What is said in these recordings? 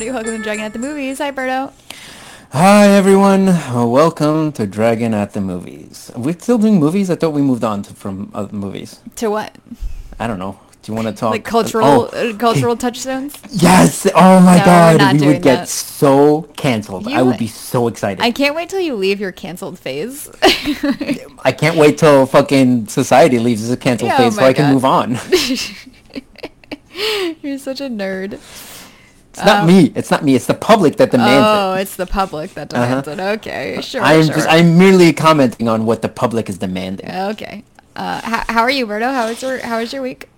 everybody. Welcome to Dragon at the Movies. Hi, Berto. Hi everyone, welcome to Dragon at the Movies. Are we still doing movies? I thought we moved on to, from other movies. To what? I don't know. Do you want to talk? Like cultural Oh, uh, cultural touchstones? Yes! Oh my No, god, we would get that. so canceled. I would be so excited. I can't wait till you leave your canceled phase. I can't wait till fucking society leaves the canceled Yeah, oh phase so my I can move on. You're such a nerd. It's not me. It's not me. It's the public that demands Oh, it. Oh, it's the public that demands it. Okay, sure, I'm sure. just I'm merely commenting on what the public is demanding. Uh, Okay. Uh, how, how are you, Berto? How was your How was your week?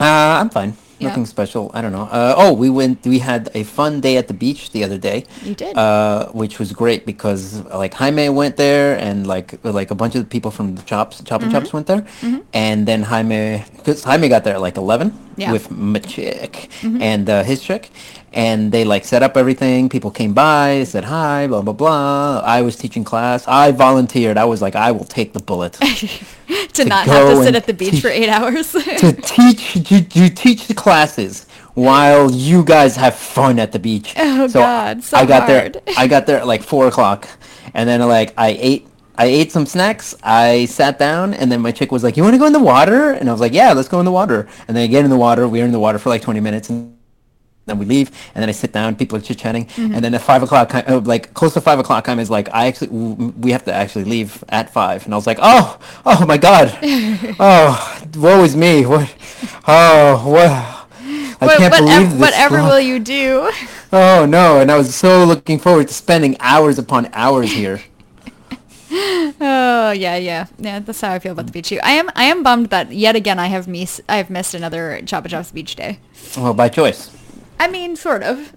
I'm fine. Yeah. Nothing special. I don't know. Uh, oh, we went. We had a fun day at the beach the other day. You did. Uh, which was great because like Jaime went there and like like a bunch of people from the chops, Chop and Mm-hmm. Chops went there, and then Jaime because Jaime got there at like eleven Yeah. Mm-hmm. with my chick and uh, his chick, and they like set up everything. People came by, said hi, blah blah blah. I was teaching class. I volunteered. I was like, I will take the bullet. to not have to sit at the beach teach- for eight hours. to teach you, you teach the classes while you guys have fun at the beach. Oh, God, so I got hard. there. I got there at like four o'clock, and then like I ate. I ate some snacks. I sat down, and then my chick was like, "You want to go in the water?" And I was like, "Yeah, let's go in the water." And then I get in the water. We are in the water for like twenty minutes, and then we leave. And then I sit down. People are chit chatting, Mm-hmm. and then at five o'clock, uh, like close to five o'clock, time is like, I actually we have to actually leave at five. And I was like, "Oh, oh my god, oh, woe is me. What? Oh, what?" I What- can't whatever believe this. whatever will you do? Oh no! And I was so looking forward to spending hours upon hours here. Oh yeah, yeah, yeah. That's how I feel about the beach too. I am, I am bummed that yet again I have miss, I have missed another Choppa Chops beach day. Well, by choice. I mean, sort of.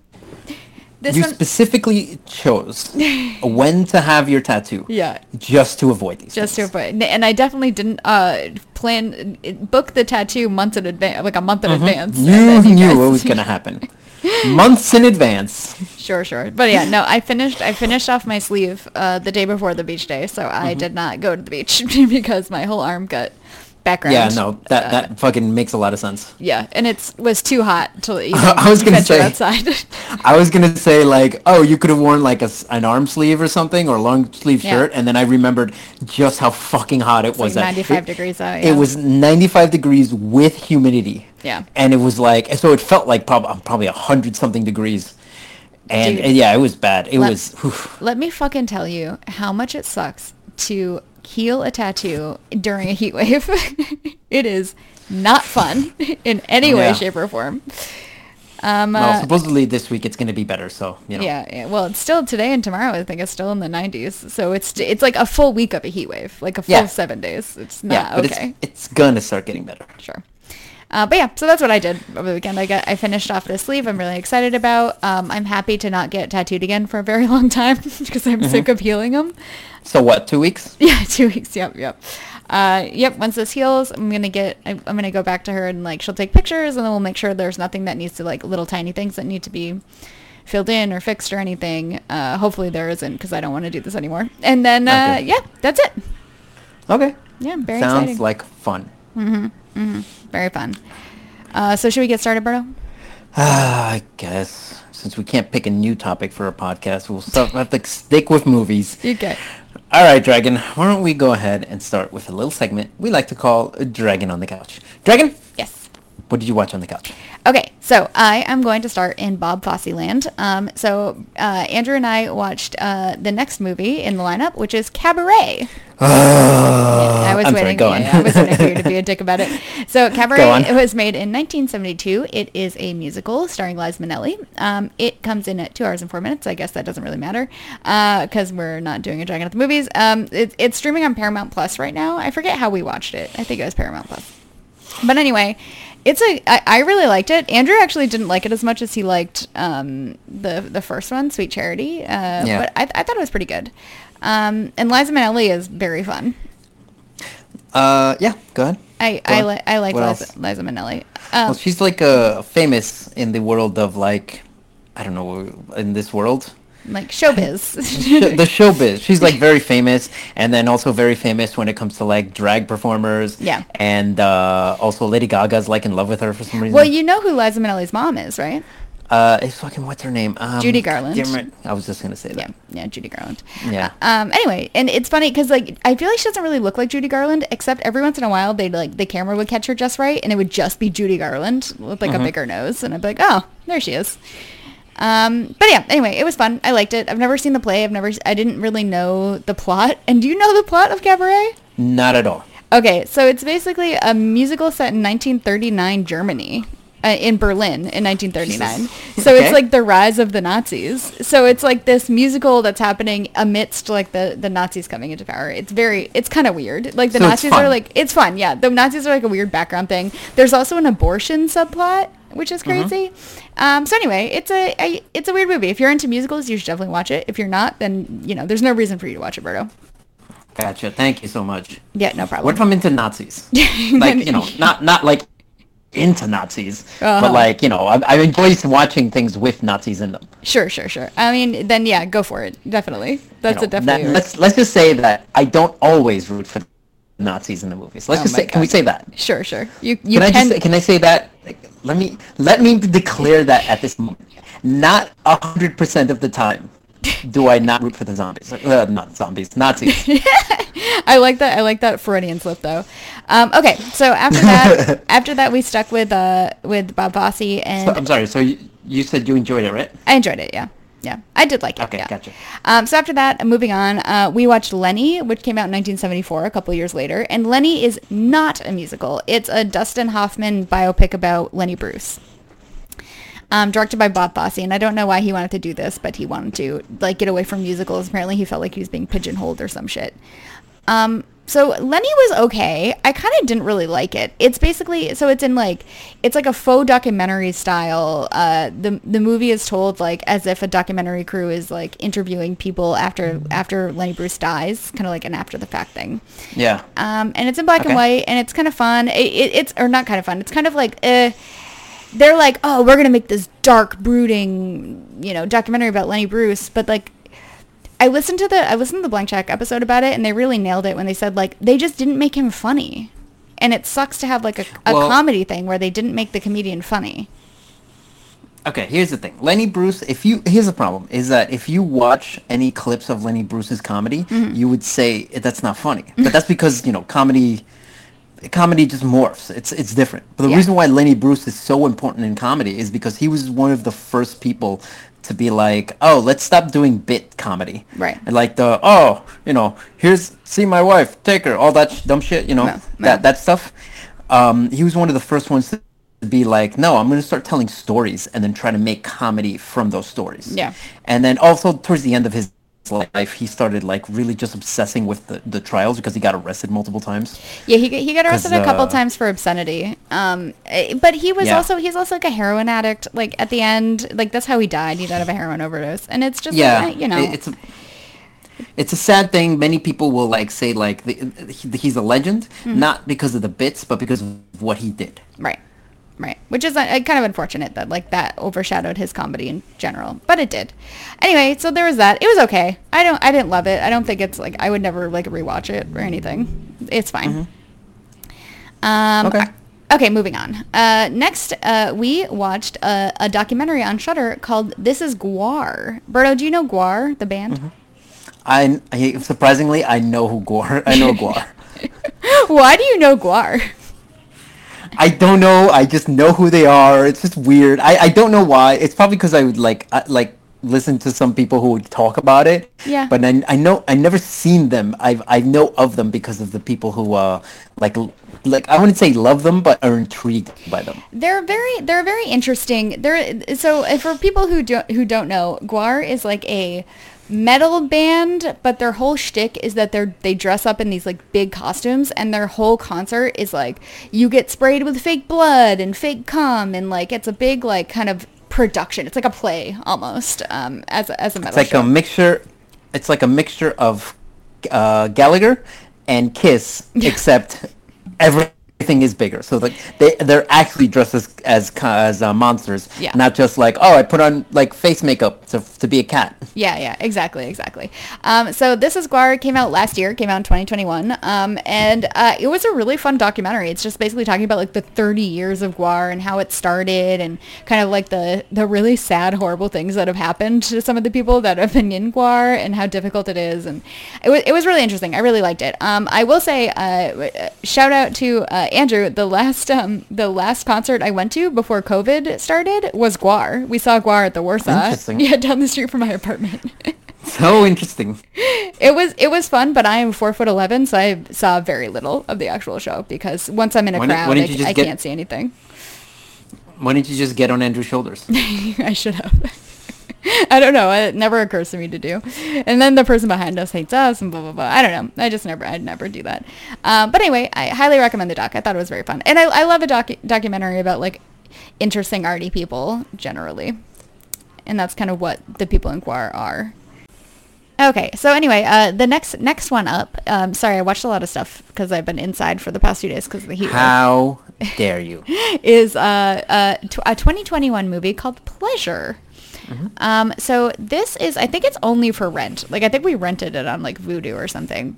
This You one, specifically chose when to have your tattoo. yeah, Just to avoid these. just to avoid. And I definitely didn't uh plan book the tattoo months in advance, like a month in advance. Mm-hmm. You then knew guys- what was gonna happen. Months in advance. Sure, sure. But yeah, no, I finished I finished off my sleeve uh, the day before the beach day, so I Mm-hmm. did not go to the beach because my whole arm got background. Yeah, no, that uh, that fucking makes a lot of sense. Yeah, and it was too hot to even I was gonna say- outside. I was gonna say like, oh, you could have worn like a an arm sleeve or something or a long sleeve Yeah. shirt, and then I remembered just how fucking hot it was. like 95 it- degrees out, Yeah. It was 95 degrees with humidity. Yeah. And it was like, so it felt like prob- probably a hundred something degrees. And, Dude. and yeah, it was bad. It Let- was. Let me fucking tell you how much it sucks to heal a tattoo during a heat wave. it is not fun in any way, Yeah. shape, or form. Um, Well, uh, supposedly this week it's gonna be better. So you know. yeah, yeah, well, it's still today and tomorrow. I think it's still in the 90s, so it's it's like a full week of a heat wave, like a full Yeah. seven days. It's Yeah, not but okay. it's it's gonna start getting better. Sure. Uh, but yeah, so that's what I did over the weekend. I got I finished off this sleeve. I'm really excited about. Um, I'm happy to not get tattooed again for a very long time because I'm Mm-hmm. sick of healing them. So what? Two weeks? Yeah, two weeks. Yep, yep. Uh, yep. Once this heals, I'm gonna get. I, I'm gonna go back to her and like she'll take pictures and then we'll make sure there's nothing that needs to like little tiny things that need to be filled in or fixed or anything. Uh, hopefully there isn't because I don't want to do this anymore. And then uh, Okay. yeah, that's it. Okay. Yeah, very Sounds exciting. like fun. Very fun. Uh, so should we get started, Berto? Ah, I guess since we can't pick a new topic for a podcast, we'll still have to stick with movies. Okay. All right, Dragon. Why don't we go ahead and start with a little segment we like to call Dragon on the Couch. Dragon. What did you watch on the couch? Okay, so I am going to start in Bob Fosse land. Um, so uh, Andrew and I watched uh, the next movie in the lineup, which is Cabaret. I was I'm waiting. sorry, yeah, I was waiting for you to be a dick about it. So Cabaret it was made in 1972. It is a musical starring Liz Minnelli. Um, it comes in at two hours and four minutes. I guess that doesn't really matter because we're not doing a Dragon at the movies. Um, it, it's streaming on Paramount Plus right now. I forget how we watched it. I think it was Paramount Plus. But anyway, it's a. I, I really liked it. Andrew actually didn't like it as much as he liked um, the the first one, Sweet Charity. Uh, Yeah. But I, I thought it was pretty good. Um, and Liza Minnelli is very fun. Uh, yeah, go ahead. I Go I, on. li- I like Liza? Liza Minnelli. Well, Um, she's like uh, famous in the world of like, I don't know, in this world. Like showbiz. Sh- the showbiz. She's like very famous, and then also very famous when it comes to like drag performers. Yeah. And uh, also Lady Gaga's like in love with her for some reason. well, you know who Liza Minnelli's mom is, right? Uh, it's fucking what's her name? Um, Judy Garland. I was just gonna say that. yeah, yeah, Judy Garland. Yeah. Um. Anyway, and it's funny because like I feel like she doesn't really look like Judy Garland, except every once in a while they like the camera would catch her just right, and it would just be Judy Garland with like a bigger nose, and I'd be like, oh, there she is. Um. But yeah. Anyway, it was fun. I liked it. I've never seen the play. I've never. I didn't really know the plot. And do you know the plot of Cabaret? Not at all. Okay, so it's basically a musical set in 1939 Germany. Uh, in Berlin in 1939. So Okay. it's like the rise of the Nazis. So it's like this musical that's happening amidst like the, the Nazis coming into power. It's very, it's kind of weird. Like the So Nazis are like, it's fun. Yeah. The Nazis are like a weird background thing. There's also an abortion subplot, which is Mm-hmm. crazy. Um, so anyway, it's a, a, it's a weird movie. If you're into musicals, you should definitely watch it. If you're not, then, you know, there's no reason for you to watch it, Berto. Gotcha. Thank you so much. Yeah, no problem. What if I'm into Nazis? like you know, not not like into Nazis, Uh-huh. but like you know, I, I enjoy watching things with Nazis in them. Sure, sure, sure. I mean, then yeah, go for it. Definitely. You That's know, a definitely. that- let's let's just say that I don't always root for Nazis in the movies. Let's Oh just say, can we say that? sure, sure. You you Can I can. just can I say that? Like, let me let me declare that at this moment. Not a hundred percent of the time do I not root for the zombies. Uh, not zombies, Nazis. I like that. I like that Freudian slip though. Um, okay, so after that, after that, we stuck with uh with Bob Fosse, and So, I'm sorry. So you, you said you enjoyed it, right? I enjoyed it. Yeah, yeah, I did like it. Okay, yeah. gotcha. Um, so after that, moving on, uh, we watched Lenny, which came out in 1974, a couple years later, and Lenny is not a musical. It's a Dustin Hoffman biopic about Lenny Bruce. Um, directed by Bob Fosse, and I don't know why he wanted to do this, but he wanted to like get away from musicals. Apparently, he felt like he was being pigeonholed or some shit. Um, so Lenny was okay. I kind of didn't really like it. It's basically so it's in like it's like a faux documentary style. Uh, the the movie is told like as if a documentary crew is like interviewing people after after Lenny Bruce dies, kind of like an after the fact thing. Yeah. Um, and it's in black and white, and it's kind of fun. It, it, it's or not kind of fun. It's kind of like uh, they're like, oh, we're gonna make this dark, brooding, you know, documentary about Lenny Bruce, but like. I listened to the I listened to the Blank Check episode about it, and they really nailed it when they said like they just didn't make him funny, and it sucks to have like a, a Well- comedy thing where they didn't make the comedian funny. Okay, here's the thing. Lenny Bruce, if you here's the problem is that if you watch any clips of Lenny Bruce's comedy, Mm-hmm. you would say that's not funny. But that's because, you know, comedy comedy just morphs. It's it's different. But the Yeah. reason why Lenny Bruce is so important in comedy is because he was one of the first people to be like, "Oh, let's stop doing bit comedy." Right. And like the, "Oh, you know, here's see my wife, take her." All that sh- dumb shit, you know. No, no. That that stuff. Um, he was one of the first ones to be like, no, I'm going to start telling stories and then try to make comedy from those stories. Yeah. And then also towards the end of his life, he started like really just obsessing with the, the trials because he got arrested multiple times. Yeah, he, got- he got arrested a couple uh, times for obscenity. Um, eh, but he was Yeah. also he's also like a heroin addict. Like at the end, like that's how he died. He died of a heroin overdose, and it's just Yeah. like, you know, it- It's a, it's a sad thing. Many people will like say like the, he, he's a legend, Mm-hmm. not because of the bits, but because of what he did. right, right. Which is uh, kind of unfortunate that like that overshadowed his comedy in general, but it did. Anyway, so there was that. It was okay. I don't I didn't love it. I don't think it's like I would never like rewatch it or anything. It's fine. Um, Okay. Okay, moving on. Uh, next, uh, we watched a, a documentary on Shudder called "This Is GWAR." Berto, do you know GWAR, the band? I, I surprisingly I know who GWAR. I know GWAR. Why do you know GWAR? I don't know. I just know who they are. It's just weird. I, I don't know why. It's probably because I would like I, like listen to some people who would talk about it. Yeah. But I, I know I never seen them. I've I know of them because of the people who uh like like I wouldn't say love them, but are intrigued by them. They're very they're very interesting. They're so uh, for people who don't who don't know, GWAR is like a metal band, but their whole shtick is that they're they dress up in these like big costumes, and their whole concert is like you get sprayed with fake blood and fake cum, and like it's a big like kind of production. It's like a play almost um, as a, as a metal It's like show. a mixture. It's like a mixture of uh, Gallagher and Kiss, except every everything is bigger. So like they they're actually dressed as as as uh, monsters, Yeah. not just like oh I put on like face makeup to to be a cat. Yeah, yeah, exactly, exactly. Um, so this is GWAR came out last year, came out in 2021, um, and uh, it was a really fun documentary. It's just basically talking about like the 30 years of GWAR and how it started, and kind of like the the really sad, horrible things that have happened to some of the people that have been in GWAR and how difficult it is, and it was it was really interesting. I really liked it. Um, I will say, uh, shout out to uh, Andrew. The last um, the last concert I went to before COVID started was GWAR. We saw GWAR at the Warsaw. Interesting. Yeah, down the street from my apartment. So interesting. it was it was fun, but I am four foot eleven, so I saw very little of the actual show because once I'm in a crowd, I, don't you just I get- can't see anything. Why didn't you just get on Andrew's shoulders? I should have. I don't know. It never occurs to me to do. And then the person behind us hates us and blah blah blah. I don't know. I just never. I'd never do that. Um, but anyway, I highly recommend the doc. I thought it was very fun, and I, I love a doc documentary about like interesting arty people generally, and that's kind of what the people in GWAR are. Okay, so anyway, uh, the next next one up. Um, sorry, I watched a lot of stuff because I've been inside for the past few days because of the heat. How dare you? is uh, uh, tw- a 2021 movie called Pleasure. Mm-hmm. Um, so this is, I think it's only for rent. Like I think we rented it on like Vudu or something.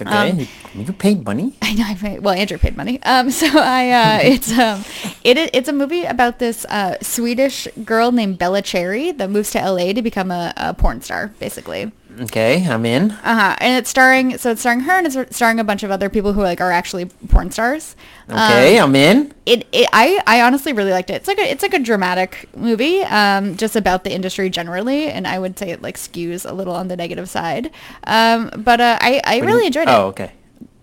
Okay, Um, you, you paid money. I know. I paid, well, Andrew paid money. Um, so I, uh, it's um, it it's a movie about this uh, Swedish girl named Bella Cherry that moves to LA to become a, a porn star, basically. Okay, I'm in. Uh huh. And it's starring, so it's starring her and it's starring a bunch of other people who like are actually porn stars. Okay, Um, I'm in. it, it I, I honestly really liked it. It's like a it's like a dramatic movie, um, just about the industry generally, and I would say it like skews a little on the negative side. Um, but uh, I, I What really you- enjoyed it. Oh, okay.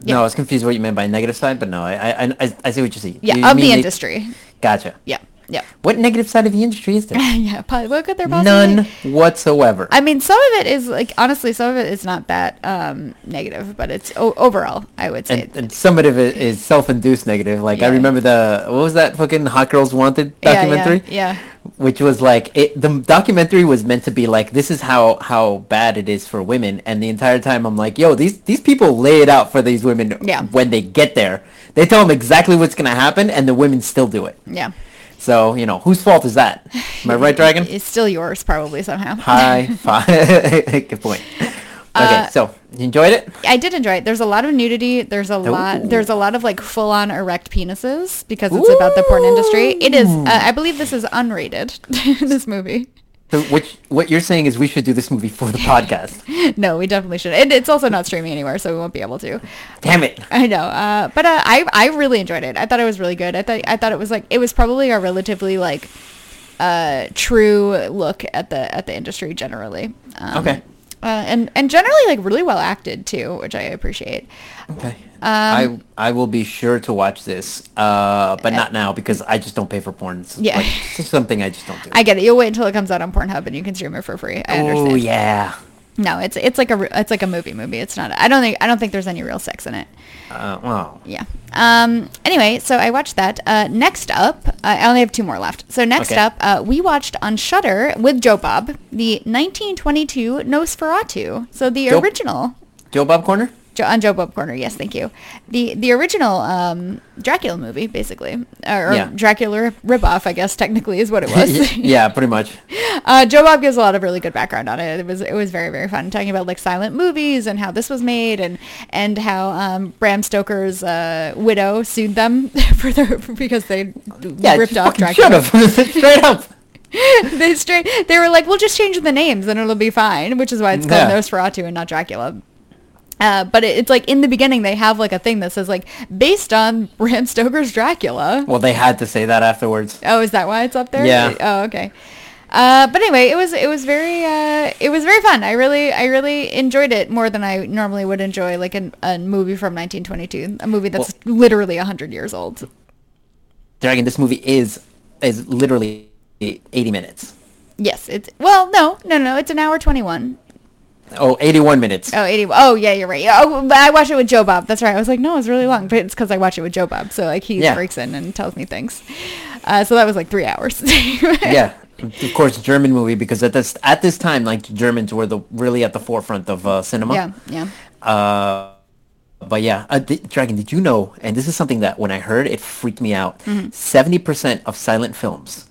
Yeah. No, I was confused what you meant by negative side, but no, I I, I, I see what you see. Yeah, You of the mean they- industry. Gotcha. Yeah, yeah, What negative side of the industry is there? yeah. Probably, what could there possibly? None whatsoever. I mean, some of it is like honestly, some of it is not that um, negative, but it's o- overall, I would say. and, and some of it is self-induced negative. Like I remember the what was that fucking Hot Girls Wanted Yeah, yeah, documentary? yeah. Which was like it, the documentary was meant to be like this is how how bad it is for women, and the entire time I'm like, yo, these these people lay it out for these women Yeah. when they get there. They tell them exactly what's gonna happen, and the women still do it. yeah. So you know whose fault is that? Am I right, Dragon? It's still yours, probably somehow. High five. Good point. Okay, Uh, so you enjoyed it? I did enjoy it. There's a lot of nudity. There's a lot. There's a lot of like full on erect penises because it's about the porn industry. It is. Uh, I believe this is unrated. this movie. So what what you're saying is we should do this movie for the podcast. No, we definitely should. And it's also not streaming anywhere, so we won't be able to. Damn it. I know. Uh, but uh, I I really enjoyed it. I thought it was really good. I thought I thought it was like it was probably a relatively like uh true look at the at the industry generally. Um, Okay. Uh, and and generally like really well acted too, which I appreciate. Okay. Um, I I will be sure to watch this, uh, but not now because I just don't pay for porn. It's Yeah. like, it's something I just don't do. I get it. You'll wait until it comes out on Pornhub and you can stream it for free. I understand. oh yeah. No, it's it's like a it's like a movie movie. It's not. I don't think I don't think there's any real sex in it. Uh, well, Yeah. Um. Anyway, so I watched that. Uh, next up, uh, I only have two more left. So next Okay. up, uh, we watched on Shudder with Joe Bob the 1922 Nosferatu. So the Joe- original. Joe Bob Corner. Jo- on Joe Bob Corner, yes, thank you. The the original um, Dracula movie, basically, or, or Yeah. Dracula ripoff, I guess technically is what it was. yeah, pretty much. Uh, Joe Bob gives a lot of really good background on it. It was it was very very fun talking about like silent movies and how this was made and and how um, Bram Stoker's uh, widow sued them for their because they Yeah, ripped off Dracula. Straight up. they straight they were like, we'll just change the names and it'll be fine, which is why it's called Yeah. Nosferatu and not Dracula. Uh, but it, it's like in the beginning they have like a thing that says like based on Bram Stoker's Dracula. Well, they had to say that afterwards. Oh, is that why it's up there? Yeah. Oh, okay. Uh, but anyway, it was it was very uh, it was very fun. I really I really enjoyed it more than I normally would enjoy like an, a movie from 1922, a movie that's literally hundred years old. Dragon, this movie is is literally 80 minutes. Yes, it's well, no, no, no, it's an hour 21. Oh, 81 minutes. Oh, 80. Oh, yeah, you're right. Oh, but I watched it with Joe Bob. That's right. I was like, no, it's really long, but it's because I watched it with Joe Bob. So like he Yeah. breaks in and tells me things. Uh, so that was like three hours. yeah. Of course, German movie because at this at this time, like Germans were the really at the forefront of uh, cinema. Yeah, yeah. Uh, but yeah, uh, Dragon, did you know? And this is something that when I heard, it freaked me out. Mm-hmm. 70 percent of silent films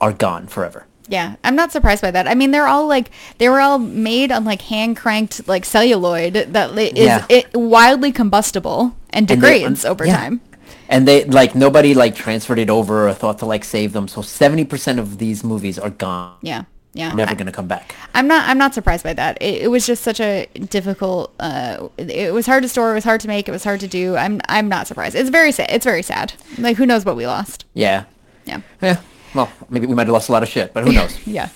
are gone forever. Yeah, I'm not surprised by that. I mean, they're all like they were all made on like hand cranked like celluloid that is Yeah. it wildly combustible and And they- degrades over yeah. time. And they like nobody like transferred it over or thought to like save them. So 70 percent of these movies are gone. Yeah, yeah. Never I- gonna come back. I'm not. I'm not surprised by that. It, it was just such a difficult. Uh, it, it was hard to store. It was hard to make. It was hard to do. I'm. I'm not surprised. It's very sad. It's very sad. Like who knows what we lost? Yeah. Yeah. Yeah. Well, maybe we might have lost a lot of shit, but who knows? Yeah.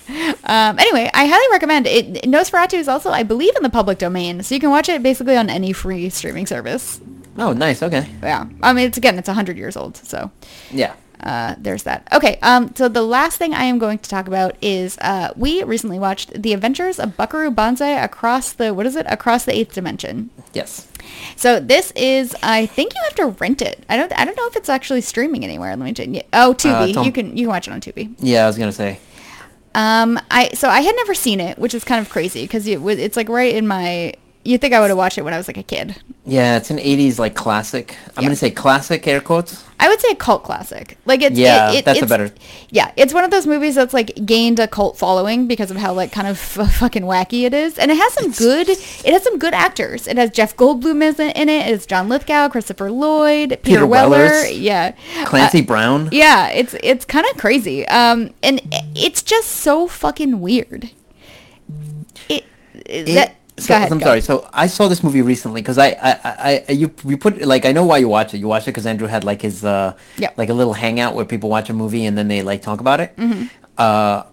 Um, anyway, I highly recommend it. Nosferatu is also, I believe, in the public domain, so you can watch it basically on any free streaming service. oh, nice. Okay. Yeah. I mean, it's again, it's hundred years old, so. Yeah. Uh, there's that. Okay, um, so the last thing I am going to talk about is uh, we recently watched The Adventures of Buckaroo Banzai across the what is it? Across the eighth dimension. Yes. So this is, I think you have to rent it. I don't, I don't know if it's actually streaming anywhere. Let me check. Oh, Tubi. it's on- you can, you can watch it on Tubi. Yeah, I was gonna say. Um, I so I had never seen it, which is kind of crazy because it, was- it's like right in my. You think I would have watched it when I was like a kid? Yeah, it's an '80s like classic. I'm Yeah. gonna say classic air quotes. I would say a cult classic. Like it's Yeah, it, it, that's a better- Yeah, it's one of those movies that's like gained a cult following because of how like kind of f- fucking wacky it is, and it has some good. It has some good actors. It has Jeff Goldblum in in it. It's John Lithgow, Christopher Lloyd, Peter, Peter Weller. Wellers. Yeah, Clancy Uh, Brown. yeah, it's it's kind of crazy. Um, and it's just so fucking weird. It, It- that. So, ahead. I'm go. sorry. So I saw this movie recently because I, I, I, you, you put like I know why you watch it. You watch it because Andrew had like his, uh, Yeah. like a little hangout where people watch a movie and then they like talk about it. Mm-hmm. Uh,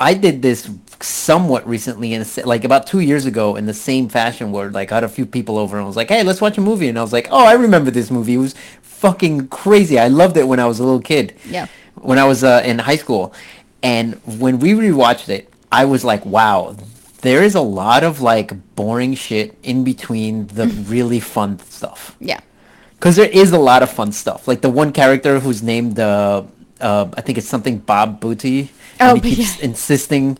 I did this somewhat recently, in like about two years ago, in the same fashion where like I had a few people over and I was like, "Hey, let's watch a movie," and I was like, "Oh, I remember this movie. It was fucking crazy. I loved it when I was a little kid. Yeah. when I was uh, in high school, and when we rewatched it, I was like, wow, there is a lot of like boring shit in between the really fun stuff. Yeah. Because there is a lot of fun stuff. Like the one character who's named, uh, uh, I think it's something Bob Booty. Oh, and he keeps yeah. insisting.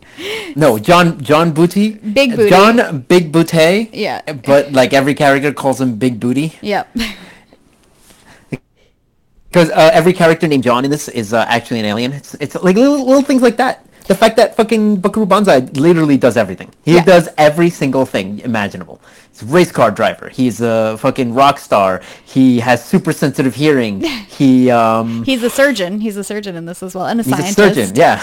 No, John John Booty. Big Booty. John Big Booty. Yeah. But like every character calls him Big Booty. Yep. Because uh, every character named John in this is uh, actually an alien. It's, it's like little, little things like that. The fact that fucking Buckaroo Banzai literally does everything. He Yeah. does every single thing imaginable. He's a race car driver. He's a fucking rock star. He has super sensitive hearing. He um He's a surgeon. He's a surgeon in this as well, and a he's scientist. a surgeon. Yeah.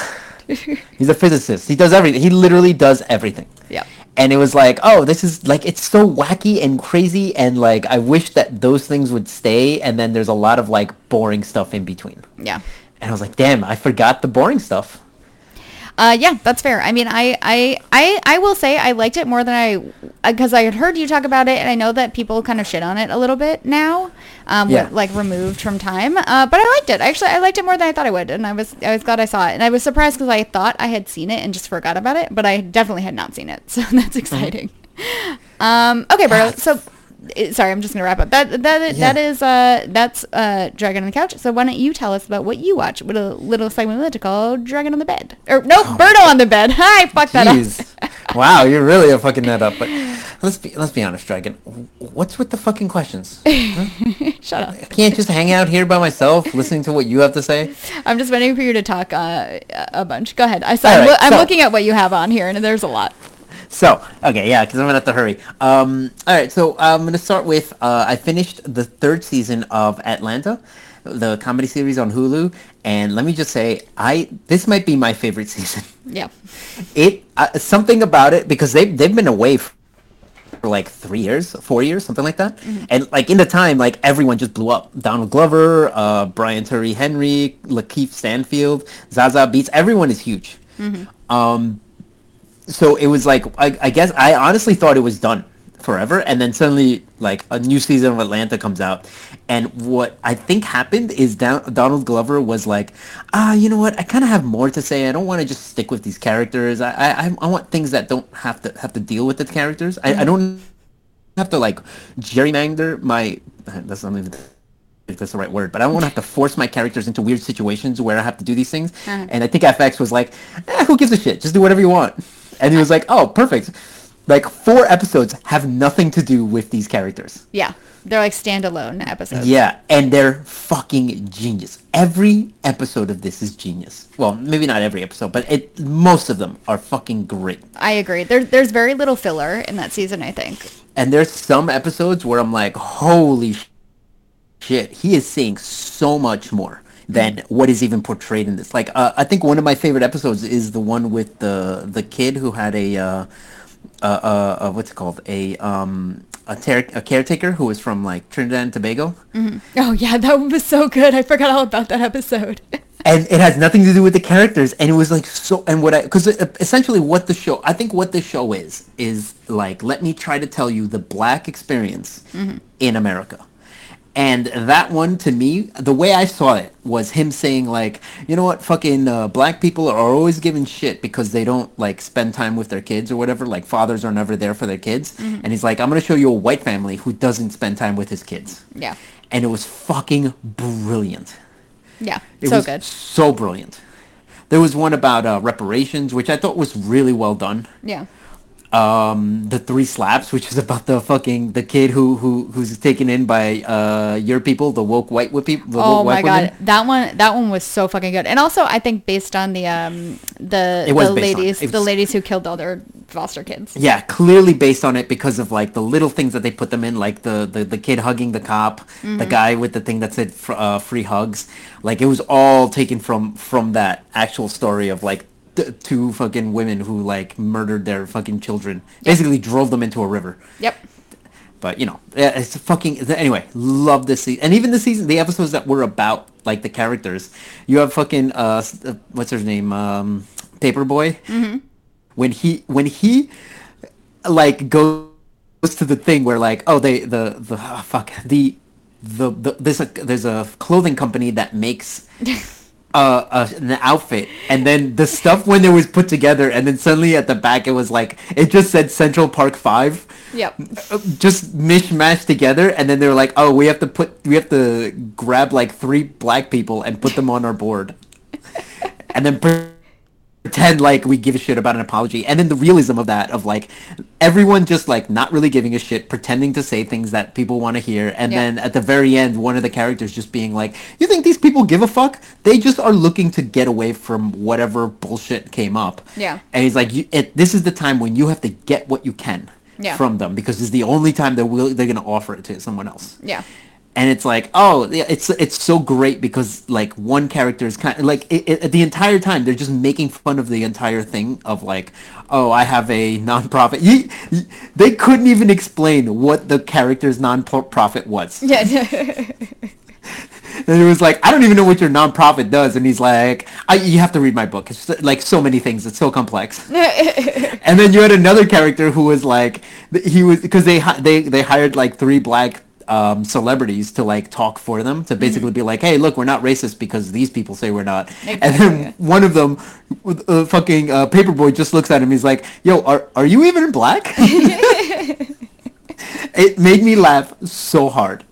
he's a physicist. He does everything. He literally does everything. Yep. And it was like, oh, this is like it's so wacky and crazy and like I wish that those things would stay and then there's a lot of like boring stuff in between. Yeah. And I was like, damn, I forgot the boring stuff. Uh, yeah, that's fair. I mean, I, I, I, I will say I liked it more than I, because I had heard you talk about it, and I know that people kind of shit on it a little bit now, um, Yeah. with, like removed from time. Uh, but I liked it. Actually, I liked it more than I thought I would, and I was, I was glad I saw it, and I was surprised because I thought I had seen it and just forgot about it, but I definitely had not seen it, so that's exciting. Um, okay, Berto. So. Eh, Sorry, I'm just gonna wrap up. That that Yeah. that is uh that's uh Dragon on the Couch. So why don't you tell us about what you watch? With a little segment we like to call Dragon on the Bed, or no, Birdo on the Bed. Hi, fuck that up. Wow, you're really fucking that up. But let's be let's be honest, Dragon. What's with the fucking questions? Shut up. I can't just hang out here by myself listening to what you have to say. I'm just waiting for you to talk uh, a bunch. Go ahead. I saw, All I'm, right, loo- I'm looking at what you have on here, and there's a lot. So, okay, yeah, because I'm gonna have to hurry. Um, all right, so I'm gonna start with uh, I finished the third season of Atlanta, the comedy series on Hulu, and let me just say, I this might be my favorite season. Yeah. It uh, something about it because they've, they've been away f- for like three years, four years, something like that, and like in the time, like everyone just blew up. Donald Glover, uh, Brian Tyree Henry, Lakeith Stanfield, Zazie Beetz, everyone is huge. Um, so it was like I, I guess I honestly thought it was done forever and then suddenly like a new season of atlanta comes out and what i think happened is Don- donald glover was like ah you know what i kind of have more to say i don't want to just stick with these characters I, I i want things that don't have to have to deal with the characters I, I don't have to like gerrymander my that's not even if that's the right word, but I don't want to have to force my characters into weird situations where I have to do these things. Uh-huh. And I think FX was like, eh, who gives a shit? Just do whatever you want. And he was like, oh, perfect. like four episodes have nothing to do with these characters. Yeah. They're like standalone episodes. Yeah, and they're fucking genius. Every episode of this is genius. Well, maybe not every episode, but it most of them are fucking great. I agree. There, there's very little filler in that season, I think. And there's some episodes where I'm like, holy shit, he is saying so much more than what is even portrayed in this. Like, uh, I think one of my favorite episodes is the one with the the kid who had a uh, uh, uh, uh what's it called a um a, ter- a caretaker who was from like Trinidad and Tobago. Oh yeah, that one was so good. I forgot all about that episode. and it has nothing to do with the characters and it was like so and what i because essentially what the show i think what the show is is like let me try to tell you the black experience in america and that one to me the way i saw it was him saying like you know what fucking uh, black people are always giving shit because they don't like spend time with their kids or whatever like fathers are never there for their kids and he's like i'm gonna show you a white family who doesn't spend time with his kids yeah. and it was fucking brilliant Yeah. it so good. So brilliant. There was one about uh, reparations, which I thought was really well done. Yeah. Um, the three slaps, which is about the fucking the kid who who who's taken in by uh your people, the woke white people. The Oh woke my white god, women. that one that one was so fucking good. And also, I think based on the um the the ladies the ladies who killed all their foster kids. Yeah, clearly based on it because of like the little things that they put them in, like the the, the kid hugging the cop, the guy with the thing that said fr- uh, free hugs. Like it was all taken from from that actual story of like two fucking women who like murdered their fucking children, basically drove them into a river. Yep. But you know, it's fucking anyway. Love this season, and even the season, the episodes that were about like the characters. You have fucking uh, uh what's his name, um, Paper Boi. Mm-hmm. When he when he like goes to the thing where like oh they the the oh, fuck the the, the there's a there's a clothing company that makes uh, uh an outfit. And then the stuff when it was put together and then suddenly at the back it was like it just said Central Park 5 Yep. uh, just mishmashed together. And then they were like oh we have to put we have to grab like three black people and put them on our board. And then pretend like we give a shit about an apology and then the realism of that of like everyone just like not really giving a shit pretending to say things that people want to hear and Yeah. then at the very end one of the characters just being like you think these people give a fuck they just are looking to get away from whatever bullshit came up Yeah. and he's like you, it, this is the time when you have to get what you can Yeah. from them because it's the only time they're will, they're going to offer it to someone else Yeah. And it's like oh yeah, it's it's so great because like one character is kind of like it, it, the entire time they're just making fun of the entire thing of like oh i have a nonprofit. You, you, they couldn't even explain what the character's nonprofit was. Yeah. and it was like i don't even know what your nonprofit does. And he's like I, you have to read my book. It's like so many things. It's so complex. And then you had another character who was like he was because they they they hired like three black um, celebrities to like talk for them to basically be like, hey, look, we're not racist because these people say we're not. And then one of them, uh, fucking uh, Paper Boi, just looks at him. He's like, yo, are are you even black? it made me laugh so hard.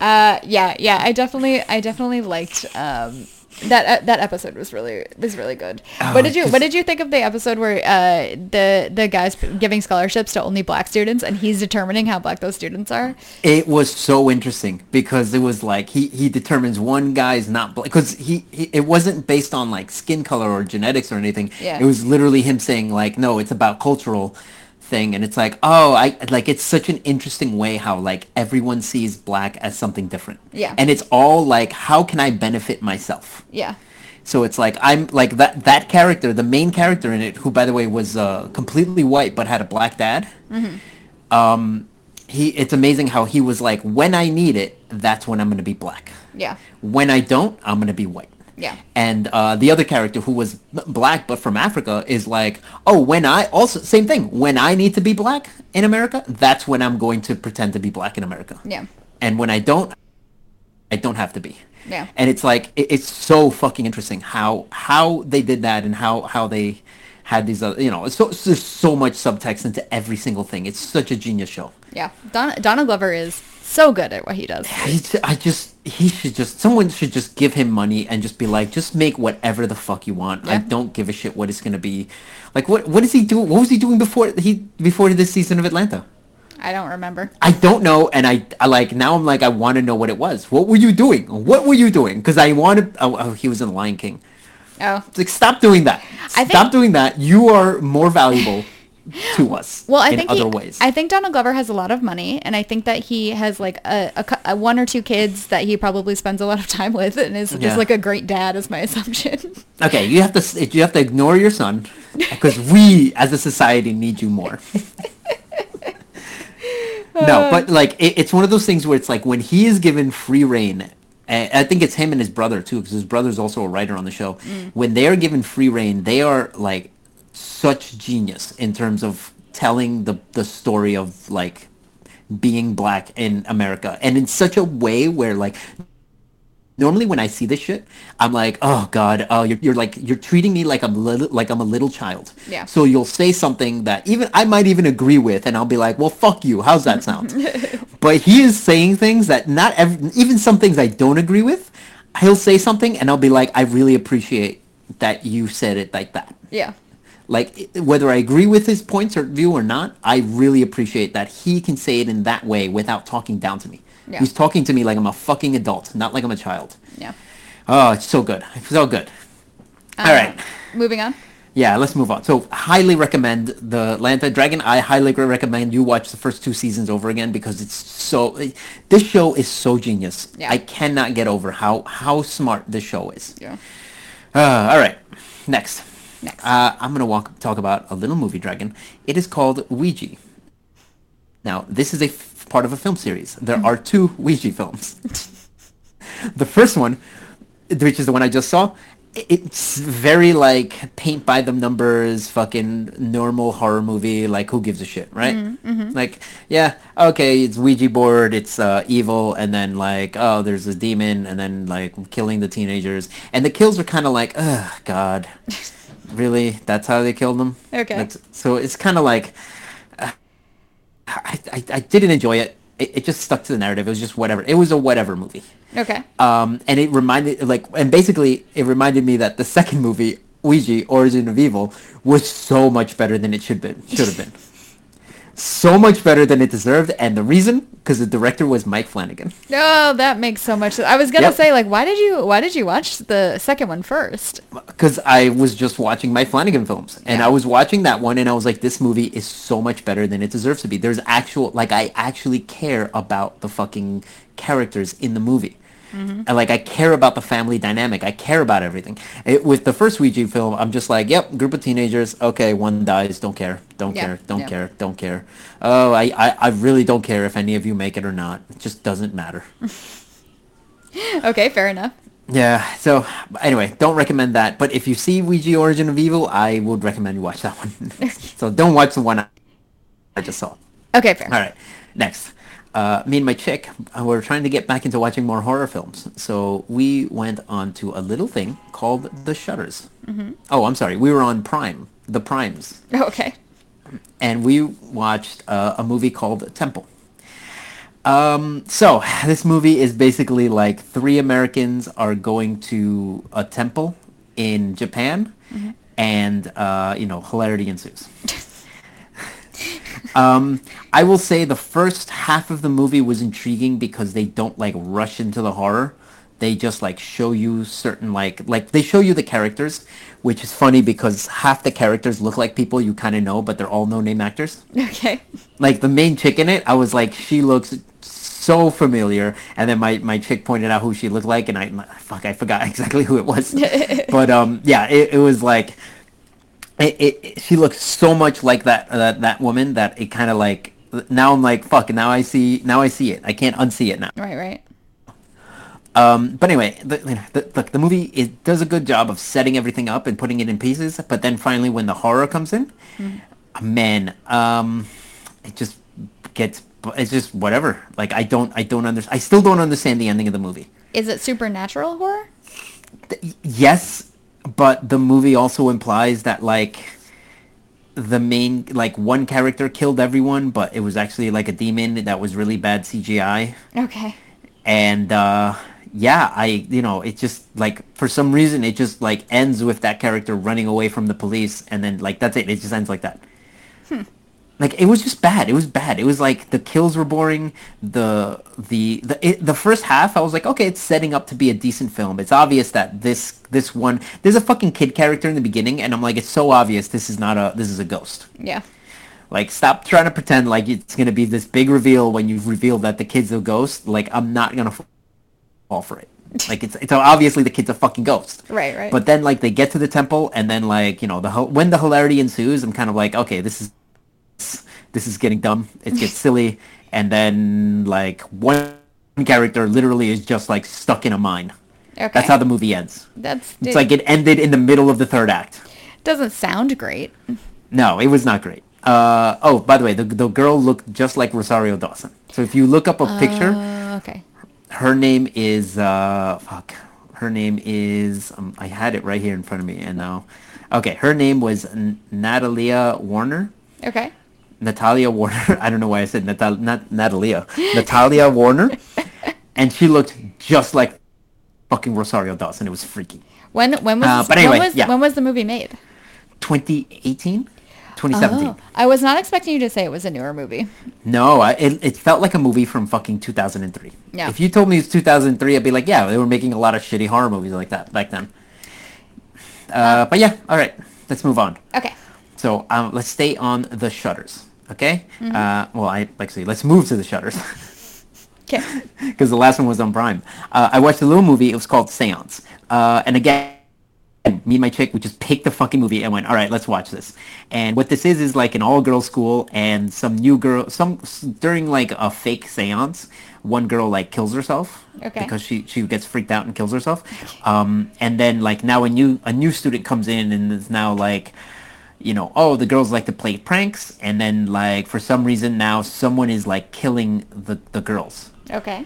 Uh, yeah, yeah. I definitely, I definitely liked um, that. Uh, that episode was really was really good. what did you What did you think of the episode where uh, the the guys giving scholarships to only black students and he's determining how black those students are? It was so interesting because it was like he, he determines one guy's not black because he, he it wasn't based on like skin color or genetics or anything. Yeah. It was literally him saying like no, it's about cultural thing and it's like oh I like it's such an interesting way how like everyone sees black as something different. Yeah. And it's all like how can I benefit myself? Yeah, So it's like I'm like that that character, the main character in it, who by the way was uh, completely white but had a black dad. Um, he it's amazing how he was like, when I need it, that's when I'm gonna be black. yeah, When I don't, I'm gonna be white. Yeah, And uh, the other character who was black but from Africa is like, oh, when I also same thing. When I need to be black in America, that's when I'm going to pretend to be black in America. yeah, And when I don't, I don't have to be. Yeah. And it's like it, it's so fucking interesting how how they did that and how how they had these other you know it's so there's so much subtext into every single thing. It's such a genius show. yeah. Donna, Donna Glover is so good at what he does. I just he should just someone should just give him money and just be like just make whatever the fuck you want. I don't give a shit what it's gonna be. Like what what is he doing? What was he doing before he before this season of Atlanta? I don't remember. I don't know, and I, I like now I'm like I want to know what it was. What were you doing? What were you doing? Because I wanted. Oh, oh, he was in Lion King. Oh. It's like stop doing that. I Stop think- doing that. You are more valuable to us. Well, I in think other he, ways. I think Donald Glover has a lot of money, and I think that he has like a, a a one or two kids that he probably spends a lot of time with, and is Yeah. just like a great dad, is my assumption. okay, you have to you have to ignore your son because we as a society need you more. no, but like it, it's one of those things where it's like when he is given free reign. I think it's him and his brother too, because his brother's also a writer on the show. Mm. When they are given free reign, they are like such genius in terms of telling the the story of like being black in America, and in such a way where like normally when I see this shit, I'm like, oh god, oh you're, you're like you're treating me like I'm little like I'm a little child. Yeah. So you'll say something that even I might even agree with, and I'll be like, well, fuck you. How's that sound? but he is saying things that not ev- even some things I don't agree with. He'll say something, and I'll be like, I really appreciate that you said it like that. yeah. Like whether I agree with his points or view or not, I really appreciate that he can say it in that way without talking down to me. Yeah. He's talking to me like I'm a fucking adult, not like I'm a child. Yeah. Oh, it's so good. It's so good. All Um, right. Moving on. Yeah, let's move on. So, highly recommend the Atlanta Dragon. I highly recommend you watch the first two seasons over again because it's so. This show is so genius. Yeah. I cannot get over how how smart this show is. Yeah. Uh, all right, next. Next. Uh, I'm gonna walk talk about a little movie dragon. It is called Ouija. Now, this is a f- part of a film series. There are two Ouija films. the first one, which is the one I just saw, it's very like paint by the numbers, fucking normal horror movie. Like, who gives a shit, right? Like, yeah, okay, it's Ouija board, it's uh, evil, and then like, oh, there's a demon, and then like killing the teenagers, and the kills are kind of like, ugh, God, really? That's how they killed them? Okay. That's, so it's kind of like, uh, I, I, I didn't enjoy it. it. It just stuck to the narrative. It was just whatever. It was a whatever movie. Okay. Um, and it reminded like, and basically, it reminded me that the second movie, Ouija: Origin of Evil, was so much better than it should been. Should have been. so much better than it deserved, and the reason, because the director was Mike Flanagan. Oh, that makes so much sense. I was gonna Yep. say like, why did you why did you watch the second one first? Because I was just watching Mike Flanagan films, and Yeah. I was watching that one, and I was like, this movie is so much better than it deserves to be. There's actual, like, I actually care about the fucking characters in the movie. And like I care about the family dynamic. I care about everything. It, with the first Ouija film, I'm just like, yep, group of teenagers. Okay, one dies. Don't care. Don't Yeah, care. Don't yeah. care. Don't care. Oh, I, I, I really don't care if any of you make it or not. It just doesn't matter. Okay, fair enough. Yeah. So anyway, don't recommend that. But if you see Ouija Origin of Evil, I would recommend you watch that one. so don't watch the one I just saw. Okay, fair. All right. Next. Uh, me and my chick uh, were trying to get back into watching more horror films. So we went on to a little thing called The Shudders. Oh, I'm sorry. We were on Prime, The Primes. Okay. And we watched uh, a movie called Temple. Um, so this movie is basically like three Americans are going to a temple in Japan, and uh, you know hilarity ensues. um, I will say the first half of the movie was intriguing because they don't like rush into the horror. They just like show you certain like like they show you the characters, which is funny because half the characters look like people you kind of know, but they're all no name actors Okay. like the main chick in it, I was like, she looks so familiar. And then my, my chick pointed out who she looked like, and I fuck, I forgot exactly who it was. but um, yeah, it, it was like, it, it, she looks so much like that that that woman that it kind of like now I'm like fuck. Now I see now I see it. I can't unsee it now. Right, right. Um, but anyway, the, the, look, the movie it does a good job of setting everything up and putting it in pieces. But then finally, when the horror comes in, man, um, it just gets it's just whatever. Like I don't I don't understand. I still don't understand the ending of the movie. Is it supernatural horror? Yes, but the movie also implies that like the main like one character killed everyone, but it was actually like a demon that was really bad CGI. Okay. And uh yeah, I you know, it just like for some reason it just like ends with that character running away from the police and then like that's it. It just ends like that. Like it was just bad. It was bad. It was like the kills were boring. The the the it, the first half, I was like, okay, it's setting up to be a decent film. It's obvious that this this one there's a fucking kid character in the beginning, and I'm like, it's so obvious this is not a this is a ghost. Yeah. Like, stop trying to pretend like it's gonna be this big reveal when you've revealed that the kid's a ghost. Like, I'm not gonna fall for it. Like, it's it's obviously the kid's a fucking ghost. Right, right. But then like they get to the temple, and then like you know the when the hilarity ensues, I'm kind of like, okay, this is this is getting dumb. It gets silly, and then like one character literally is just like stuck in a mine. Okay. That's how the movie ends. That's It's like it ended in the middle of the third act. doesn't sound great. No, it was not great. Uh, oh, by the way, the, the girl looked just like Rosario Dawson. So if you look up a picture, Uh, okay. her name is uh, fuck. Her name is um, I had it right here in front of me, and now, okay, her name was N- Natalia Warner. Okay. Natalia Warner. I don't know why I said Natal- not Natalia. Natalia Warner, and she looked just like fucking Rosario Dawson. It was freaky. When when was Uh, but anyway, when was yeah. when was the movie made? 2018, 2017. Oh, I was not expecting you to say it was a newer movie. No, I, it, it felt like a movie from fucking 2003. Yeah. If you told me it's 2003, I'd be like, yeah, they were making a lot of shitty horror movies like that back then. Uh, but yeah, all right, let's move on. Okay. So um, let's stay on the Shudders, okay? Uh, well, I like actually let's move to the Shudders Okay. because the last one was on Prime. Uh, I watched a little movie. It was called Seance, uh, and again. Me and my chick, we just picked the fucking movie and went, all right, let's watch this. And what this is is like an all-girls school, and some new girl, some during like a fake séance, one girl like kills herself Okay. because she she gets freaked out and kills herself. Um, and then like now a new a new student comes in and is now like, you know, oh the girls like to play pranks, and then like for some reason now someone is like killing the the girls Okay.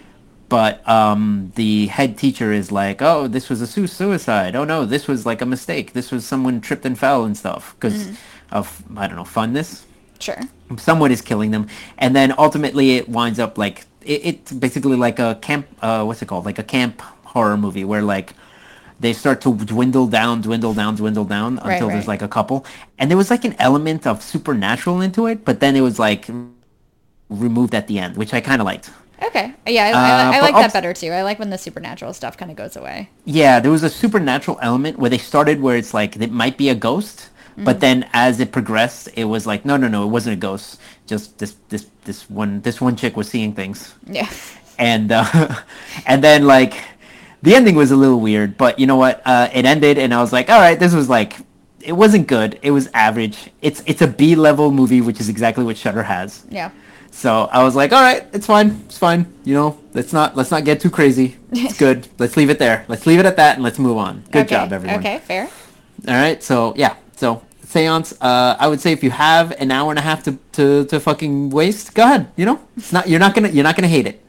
but um, the head teacher is like, "Oh, this was a su- suicide. Oh no, this was like a mistake. This was someone tripped and fell and stuff because of I don't know funness. Sure. Someone is killing them, and then ultimately it winds up like it, it's basically like a camp. Uh, what's it called? Like a camp horror movie where like they start to dwindle down, dwindle down, dwindle down Right, until there's like a couple, and there was like an element of supernatural into it, but then it was like removed at the end, which I kind of liked. Okay. Yeah, I, Uh, I, I like that also- better too. I like when the supernatural stuff kind of goes away. Yeah, there was a supernatural element where they started where it's like it might be a ghost, but then as it progressed, it was like no, no, no, it wasn't a ghost. Just this, this, this one, this one chick was seeing things, Yeah. and uh, and then like the ending was a little weird, but you know what? Uh, it ended, and I was like, all right, this was like it wasn't good. It was average. It's it's a B level movie, which is exactly what Shudder has. Yeah. So I was like, all right, it's fine, it's fine. You know, let's not let's not get too crazy. It's good. let's leave it there. Let's leave it at that, and let's move on. Good okay. job, everyone. Okay, fair. All right. So yeah. So seance. Uh, I would say if you have an hour and a half to, to, to fucking waste, go ahead. You know, it's not you're not gonna you're not gonna hate it.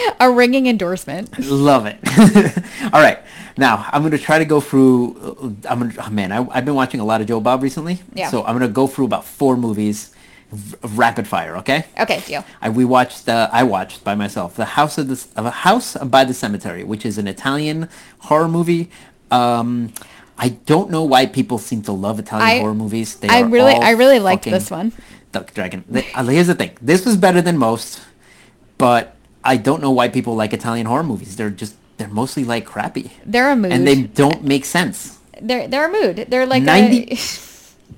A ringing endorsement. Love it. all right. Now I'm gonna try to go through. I'm gonna. Oh, man, I, I've been watching a lot of Joe Bob recently. Yeah. So I'm gonna go through about four movies, rapid fire. Okay. Okay, deal. I we watched. Uh, I watched by myself the House of the of a House by the Cemetery, which is an Italian horror movie. Um, I don't know why people seem to love Italian I- horror movies. They I really, I really liked this one. Duck Dragon. Uh, Here's the thing. This was better than most, but I don't know why people like Italian horror movies. They're just they're mostly like crappy, They're a mood. and they don't make sense. they're they're a mood. They're like 90 a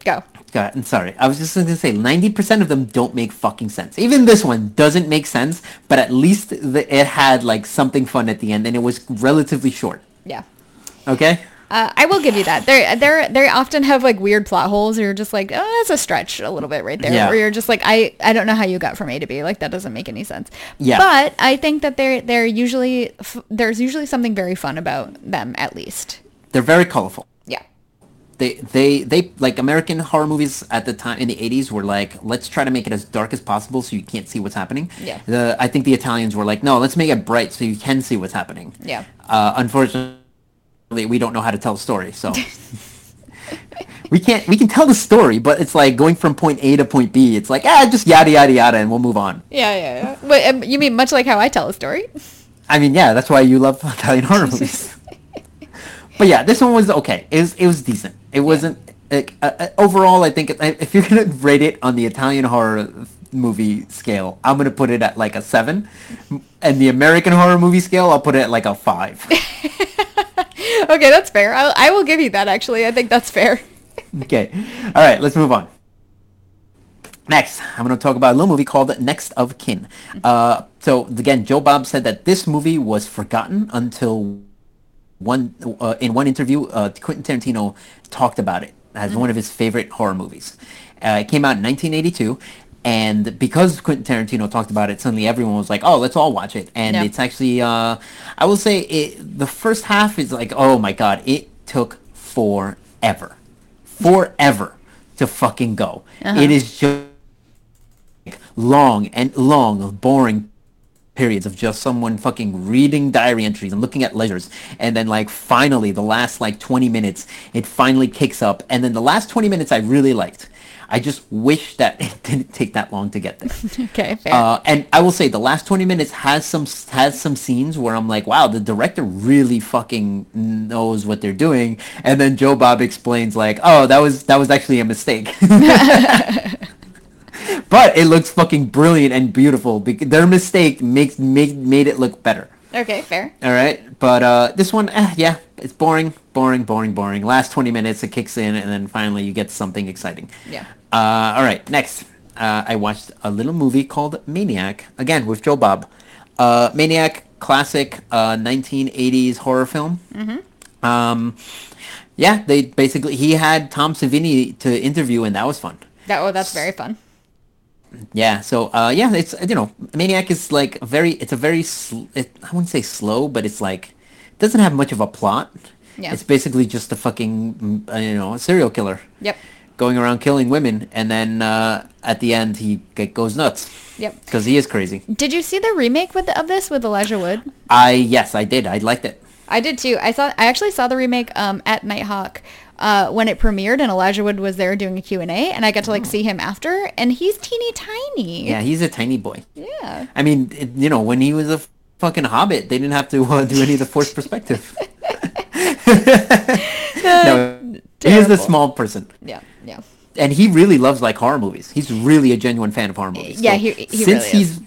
go. God, I'm sorry. I was just going to say 90% of them don't make fucking sense. Even this one doesn't make sense, but at least the, it had like something fun at the end and it was relatively short. Yeah. Okay? Uh, I will give you that. They're they're they often have like weird plot holes. You're just like, oh, that's a stretch a little bit right there. Yeah. Where you're just like, I I don't know how you got from A to B. Like that doesn't make any sense. Yeah. But I think that they're they're usually f- there's usually something very fun about them at least. They're very colorful. Yeah. They they they like American horror movies at the time in the 80s were like let's try to make it as dark as possible so you can't see what's happening. Yeah. The I think the Italians were like no, let's make it bright so you can see what's happening. Yeah. Uh, unfortunately, we don't know how to tell a story, so we can't we can tell the story, but it's like going from point A to point B. It's like ah, just yada yada yada, and we'll move on. Yeah, yeah, yeah. But um, you mean much like how I tell a story? I mean, yeah, that's why you love Italian horror movies. but yeah, this one was okay. It was it was decent. It wasn't like, uh, uh, overall. I think if you're gonna rate it on the Italian horror movie scale, I'm gonna put it at like a seven, and the American horror movie scale, I'll put it at like a five. okay, that's fair. I, I will give you that. Actually, I think that's fair. okay, all right, let's move on. Next, I'm going to talk about a little movie called Next of Kin. Uh, so again, Joe Bob said that this movie was forgotten until one uh, in one interview, uh, Quentin Tarantino talked about it as mm-hmm. one of his favorite horror movies. Uh, it came out in 1982, and because Quentin Tarantino talked about it, suddenly everyone was like, "Oh, let's all watch it." And it's actually, uh, I will say, it, the first half is like, "Oh my god, it took forever, forever to fucking go." Uh-huh. It is just long and long, boring periods of just someone fucking reading diary entries and looking at ledgers and then like finally the last like 20 minutes it finally kicks up and then the last 20 minutes I really liked I just wish that it didn't take that long to get there. okay, fair. Uh, and I will say the last 20 minutes has some has some scenes where I'm like, wow, the director really fucking knows what they're doing. And then Joe Bob explains like, oh, that was that was actually a mistake. but it looks fucking brilliant and beautiful. Because their mistake makes made made it look better. Okay, fair. All right, but uh, this one, eh, yeah, it's boring, boring, boring, boring. Last twenty minutes, it kicks in, and then finally you get something exciting. Yeah. Uh, all right, next, uh, I watched a little movie called Maniac again with Joe Bob. Uh, Maniac, classic 1980s uh, horror film. Mm-hmm. Um, yeah, they basically he had Tom Savini to interview, and that was fun. That oh, that's very fun yeah so uh yeah it's you know maniac is like very it's a very sl- it, i wouldn't say slow but it's like doesn't have much of a plot yeah. it's basically just a fucking mm, uh, you know serial killer yep going around killing women and then uh at the end he goes nuts yep because he is crazy did you see the remake with of this with elijah wood i yes i did i liked it I did too. I saw. I actually saw the remake um, at Nitehawk uh, when it premiered, and Elijah Wood was there doing a Q and I got to like oh. see him after, and he's teeny tiny. Yeah, he's a tiny boy. Yeah. I mean, it, you know, when he was a fucking hobbit, they didn't have to uh, do any of the forced perspective. no, he is a small person. Yeah, yeah. And he really loves like horror movies. He's really a genuine fan of horror movies. Yeah, so he, he since really he's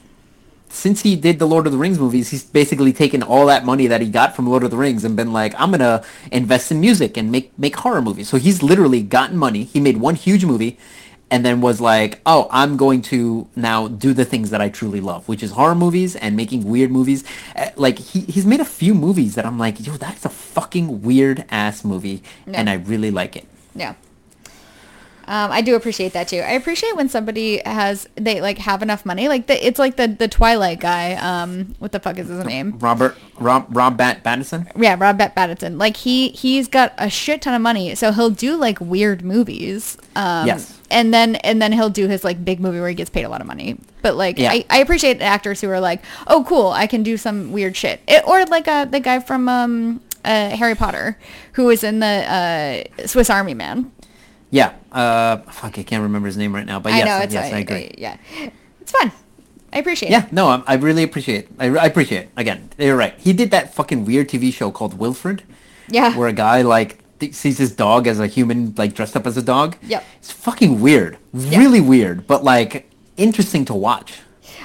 since he did the Lord of the Rings movies, he's basically taken all that money that he got from Lord of the Rings and been like, I'm gonna invest in music and make make horror movies. So he's literally gotten money. He made one huge movie, and then was like, oh, I'm going to now do the things that I truly love, which is horror movies and making weird movies. Uh, like he he's made a few movies that I'm like, yo, that's a fucking weird ass movie, yeah. and I really like it. Yeah. Um, I do appreciate that too. I appreciate when somebody has they like have enough money. Like the, it's like the the Twilight guy. Um, what the fuck is his name? Robert Rob Rob Bat Battison. Yeah, Rob Bat Battison. Like he he's got a shit ton of money, so he'll do like weird movies. Um, yes. And then and then he'll do his like big movie where he gets paid a lot of money. But like yeah. I, I appreciate actors who are like, oh cool, I can do some weird shit. It, or like uh, the guy from um, uh, Harry Potter who was in the uh, Swiss Army Man. Yeah. Uh, fuck, I can't remember his name right now, but yes, know, it's yes, I agree. yeah, it's fun. I appreciate yeah, it. Yeah, no, I, I really appreciate it. I, I appreciate it. Again, you're right. He did that fucking weird TV show called Wilfred. Yeah. Where a guy like th- sees his dog as a human, like dressed up as a dog. Yep. It's fucking weird. Really weird, but like interesting to watch.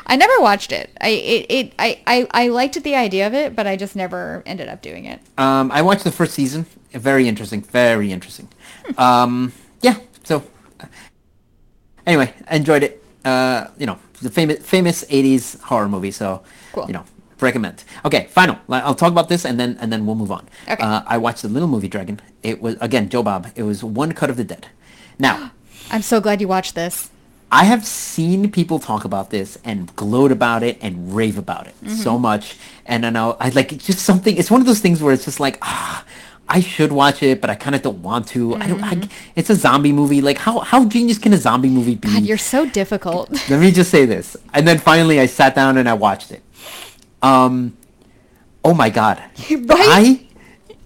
I never watched it. I it, it I, I, I liked the idea of it, but I just never ended up doing it. Um, I watched the first season. Very interesting. Very interesting. Hmm. Um, yeah. So anyway, I enjoyed it. Uh, you know, the famous famous '80s horror movie. So cool. you know, recommend. Okay, final. I'll talk about this and then and then we'll move on. Okay. Uh, I watched the Little Movie Dragon. It was again Joe Bob. It was One Cut of the Dead. Now, I'm so glad you watched this. I have seen people talk about this and gloat about it and rave about it mm-hmm. so much, and I know I like it's just something. It's one of those things where it's just like ah. I should watch it, but I kind of don't want to. Mm-hmm. I don't. I, mm-hmm. it's a zombie movie. Like how how genius can a zombie movie be? God, you're so difficult. Let me just say this, and then finally I sat down and I watched it. Um, oh my god, right? I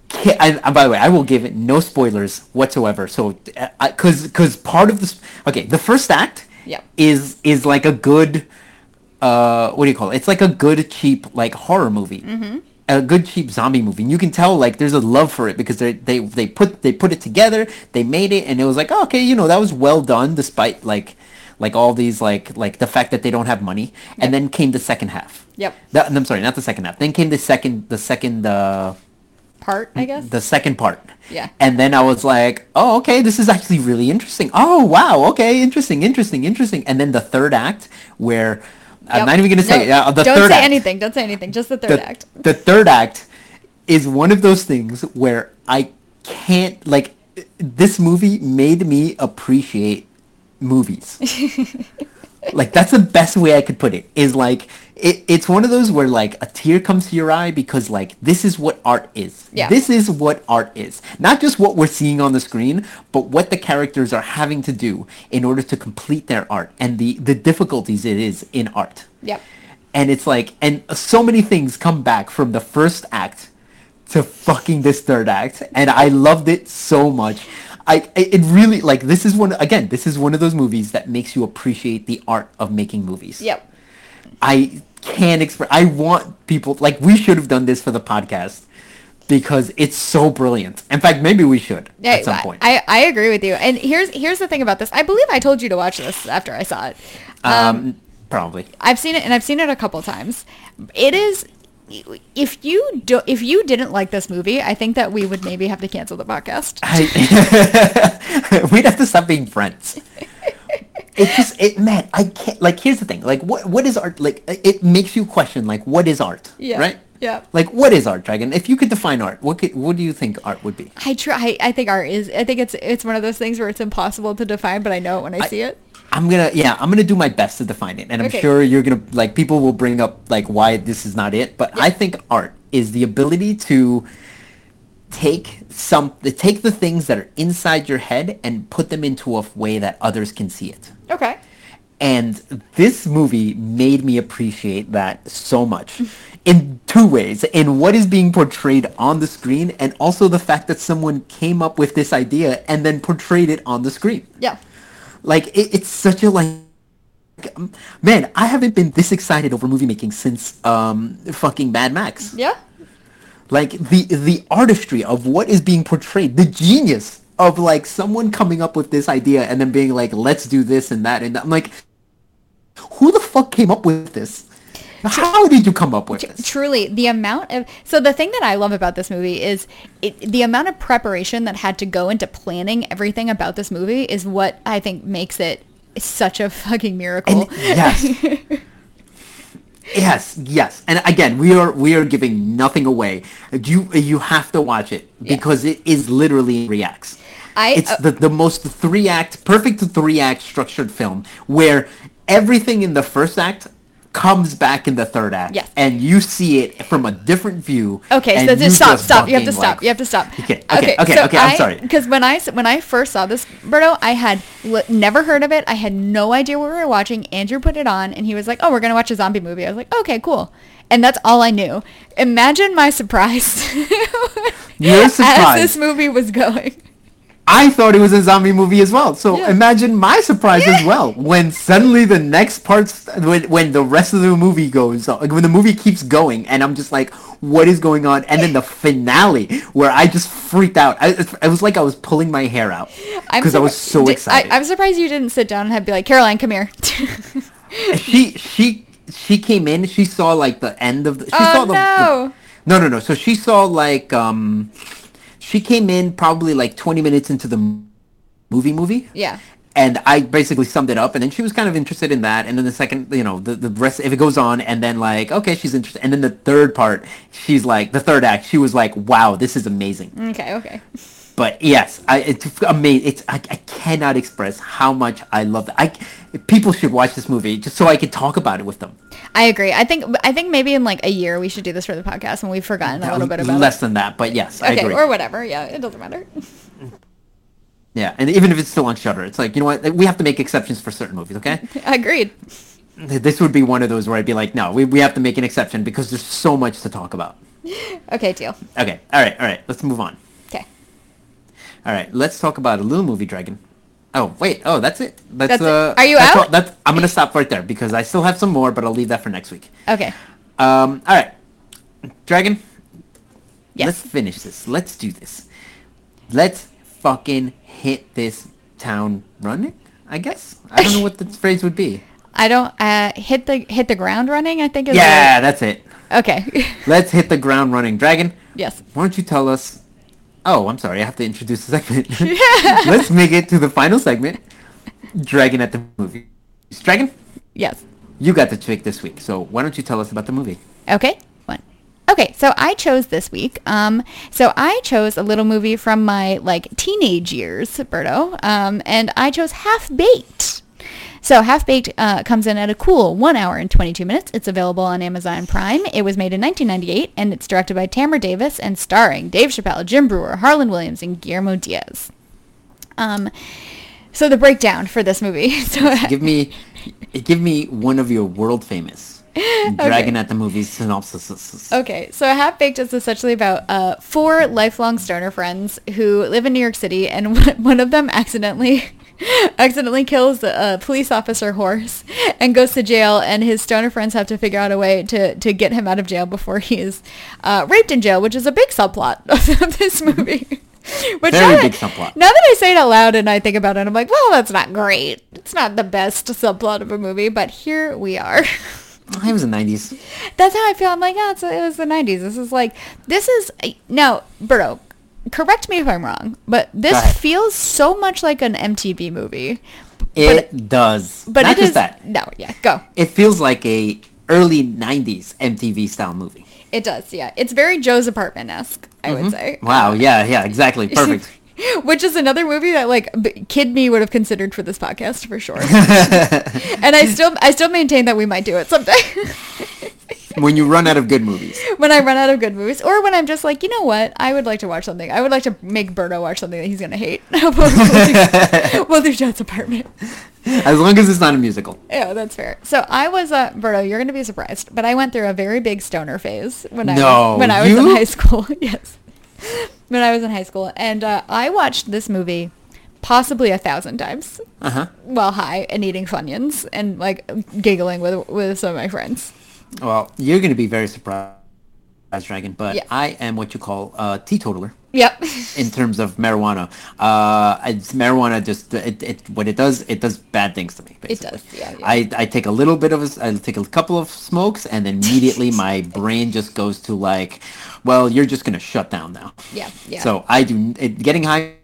can't. I, by the way, I will give it no spoilers whatsoever. So, because because part of this, okay, the first act Yep. is is like a good, uh, what do you call it? It's like a good cheap like horror movie. Mm-hmm. A good cheap zombie movie. And you can tell like there's a love for it because they they they put they put it together, they made it, and it was like oh, okay, you know that was well done despite like like all these like like the fact that they don't have money. And then came the second half. Yep. That, I'm sorry, not the second half. Then came the second the second uh Part, I guess. the second part. Yeah. And then I was like, oh, okay, this is actually really interesting. Oh, wow, okay, interesting, interesting, interesting. And then the third act, where I'm Yep. not even gonna say No, uh, the don't third say act. anything. Don't say anything. Just the third The, act. the third act is one of those things where I can't like. This movie made me appreciate movies. like that's the best way I could put it. Is like it, it's one of those where like a tear comes to your eye because like this is what art is. Yeah. This is what art is. Not just what we're seeing on the screen, but what the characters are having to do in order to complete their art and the the difficulties it is in art. Yep. And it's like and so many things come back from the first act to fucking this third act and I loved it so much. I it really like this is one again this is one of those movies that makes you appreciate the art of making movies. Yep. I can't express. I want people like we should have done this for the podcast because it's so brilliant. In fact, maybe we should Yeah, at some point. I, I agree with you. And here's here's the thing about this. I believe I told you to watch this after I saw it. um, probably. I've seen it and I've seen it a couple times. It is if you do if you didn't like this movie, I think that we would maybe have to cancel the podcast. I, we'd have to stop being friends. It just it man, I can't like here's the thing. Like what what is art like it makes you question like what is art? Yeah, Right? yeah. Like what is art, Dragon? If you could define art, what could what do you think art would be? I try. I think art is. I think it's it's one of those things where it's impossible to define, but I know it when I, see it. I'm gonna yeah, I'm gonna do my best to define it, and I'm Okay. sure you're gonna like people will bring up like why this is not it, but I think art is the ability to take some take the things that are inside your head and put them into a way that others can see it. Okay. And this movie made me appreciate that so much in two ways. In what is being portrayed on the screen and also the fact that someone came up with this idea and then portrayed it on the screen. Yeah. Like it, it's such a like man, I haven't been this excited over movie making since um fucking Mad Max. Yeah. Like the the artistry of what is being portrayed, the genius of like someone coming up with this idea and then being like, let's do this and that and. I'm like, who the fuck came up with this? How did you come up with this? Truly, the amount of so the thing that I love about this movie is it, the amount of preparation that had to go into planning everything about this movie is what I think makes it such a fucking miracle. And yes. Yes, yes, and again, we are we are giving nothing away. You you have to watch it because it is literally reacts. I- it's uh, the the most three act perfect three act structured film where everything in the first act comes back in the third act, Yes. and you see it from a different view. Okay, so just stop, stop. You have to fucking, stop. like- you have to stop. Okay, okay, okay, okay. I'm sorry. Because when I when I first saw this, Berto, I had li- never heard of it. I had no idea what we were watching. Andrew put it on, and he was like, "Oh, we're gonna watch a zombie movie." I was like, "Okay, cool." And that's all I knew. Imagine my surprise Your as surprise. this movie was going. I thought it was a zombie movie as well. So Yeah. imagine my surprise as well when suddenly the next parts, when, when the rest of the movie goes, on, when the movie keeps going, and I'm just like, what is going on? And then the finale where I just freaked out. I, it, was like I was pulling my hair out because I was so excited. I, am surprised you didn't sit down and have be like, Caroline, come here. she she she came in. She saw like the end of the. She Oh, saw the, no. the no no no. So she saw like um, she came in probably like 20 minutes into the movie movie. yeah. and I basically summed it up, and then she was kind of interested in that, and then the second, you know, the, the rest, if it goes on, and then like, okay, she's interested, and then the third part, she's like, the third act, she was like, wow, this is amazing. Okay. Okay. But yes, I, it's amazing. It's I, I cannot express how much I love it. I people should watch this movie just so I can talk about it with them. I agree. I think I think maybe in like a year we should do this for the podcast when we've forgotten a little bit about less it. than that, but yes, I Okay, agree. or whatever. Yeah, it doesn't matter. yeah, and even if it's still on Shudder, it's like you know what, we have to make exceptions for certain movies, okay? Agreed. this would be one of those where I'd be like, no, we, we have to make an exception because there's so much to talk about. Okay, deal. Okay. All right. All right. Let's move on. All right. Let's talk about a little movie, Dragon. Oh wait. Oh, that's it. That's, That's it. uh. Are you that's out? all- that's, I'm gonna stop right there because I still have some more, but I'll leave that for next week. Okay. Um. All right. Dragon. Yes. Let's finish this. Let's do this. Let's fucking hit this town running. I guess. I don't know what the phrase would be. I don't uh hit the hit the ground running. I think is Yeah, that's it. okay. Let's hit the ground running. Dragon. yes. Why don't you tell us? Oh, I'm sorry. I have to introduce the segment. Let's make it to the final segment. Dragon at the movie. Dragon, Yes. you got the trick this week. So why don't you tell us about the movie? Okay. One. Okay, so I chose this week. Um, so I chose a little movie from my like teenage years, Berto. Um, and I chose Half Baked. So Half Baked uh, comes in at a cool one hour and 22 minutes. It's available on Amazon Prime. It was made in 1998, and it's directed by Tamra Davis and starring Dave Chappelle, Jim Breuer, Harland Williams, and Guillermo Diaz. Um, so the breakdown for this movie. So Give me, give me one of your world famous Dragon at the movies synopsis. Okay, so Half Baked is essentially about uh, four lifelong stoner friends who live in New York City, and one of them accidentally accidentally kills a police officer horse and goes to jail, and his stoner friends have to figure out a way to, to get him out of jail before he is uh, raped in jail, which is a big subplot of this movie. Which Very now that- big subplot. Now that I say it out loud and I think about it, I'm like, well, that's not great. It's not the best subplot of a movie, but here we are. It was the 90s. That's how I feel. I'm like, oh, it's, it was the 90s. This is like, this is, no, Berto, correct me if I'm wrong, but this feels so much like an MTV movie. It does. But Not it just is, that. no, yeah, go. It feels like a early 90s MTV style movie. It does, yeah. It's very Joe's Apartment-esque, I would say. Mm-hmm. Wow, yeah, yeah, exactly. Perfect. Which is another movie that like b- kid me would have considered for this podcast for sure. and I still I still maintain that we might do it someday. when you run out of good movies. when I run out of good movies, or when I'm just like, you know what, I would like to watch something. I would like to make Berto watch something that he's gonna hate. we'll, we'll Joe's apartment. As long as it's not a musical. Yeah, that's fair. So I was, uh, Berto, you're gonna be surprised, but I went through a very big stoner phase when I No, was, when I was in high school. yes, when I was in high school, and uh, I watched this movie possibly a thousand times Uh-huh. while high and eating Funyuns and like giggling with with some of my friends. Well, you're going to be very surprised, Dragon, but Yeah. I am what you call a teetotaler Yep. in terms of marijuana. Uh, it's marijuana just it, it what it does it does bad things to me. Basically. does, yeah, yeah. I, I take a little bit of a, I take a couple of smokes and then immediately my brain just goes to like, well, you're just gonna shut down now. Yeah, yeah. So I do it, getting high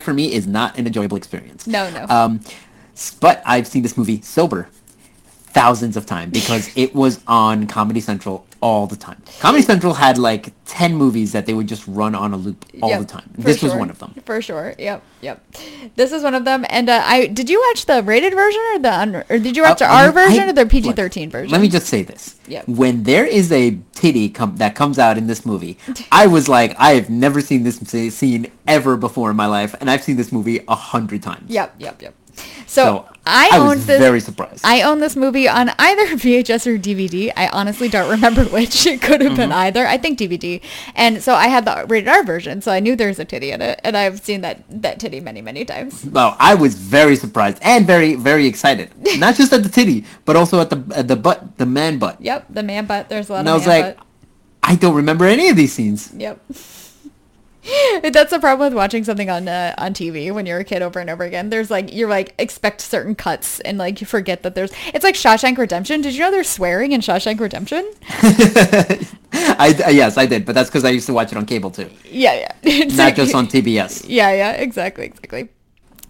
for me is not an enjoyable experience. No, no. Um, but I've seen this movie sober thousands of times because it was on Comedy Central all the time. Comedy Central had like 10 movies that they would just run on a loop all Yep, the time. This was one of them. For sure. Yep. Yep. This is one of them. And uh, I did you watch the rated version or the un, or did you watch Uh, the R I- version or the PG-13 version? Let me just say this. Yep. When there is a titty com- that comes out in this movie, I was like, I have never seen this scene ever before in my life, and I've seen this movie a hundred times. Yep. Yep. Yep. So, So I, I owned was this. very surprised. I own this movie on either VHS or DVD. I honestly don't remember which. It could have Mm-hmm. been either. I think DVD. And so I had the rated R version, so I knew there's a titty in it, and I've seen that that titty many many times. Well, I was very surprised and very, very excited. Not just at the titty, but also at the at the butt, the man butt. Yep. The man butt. There's a lot And of I was like, butt. I don't remember any of these scenes. Yep. That's the problem with watching something on uh, on TV when you're a kid over and over again. There's like you're like expect certain cuts and like you forget that there's. It's like Shawshank Redemption. Did you know there's swearing in Shawshank Redemption? I, uh, yes, I did, but that's because I used to watch it on cable too, Yeah, yeah. Not like- just on TBS. Yeah, yeah, exactly, exactly.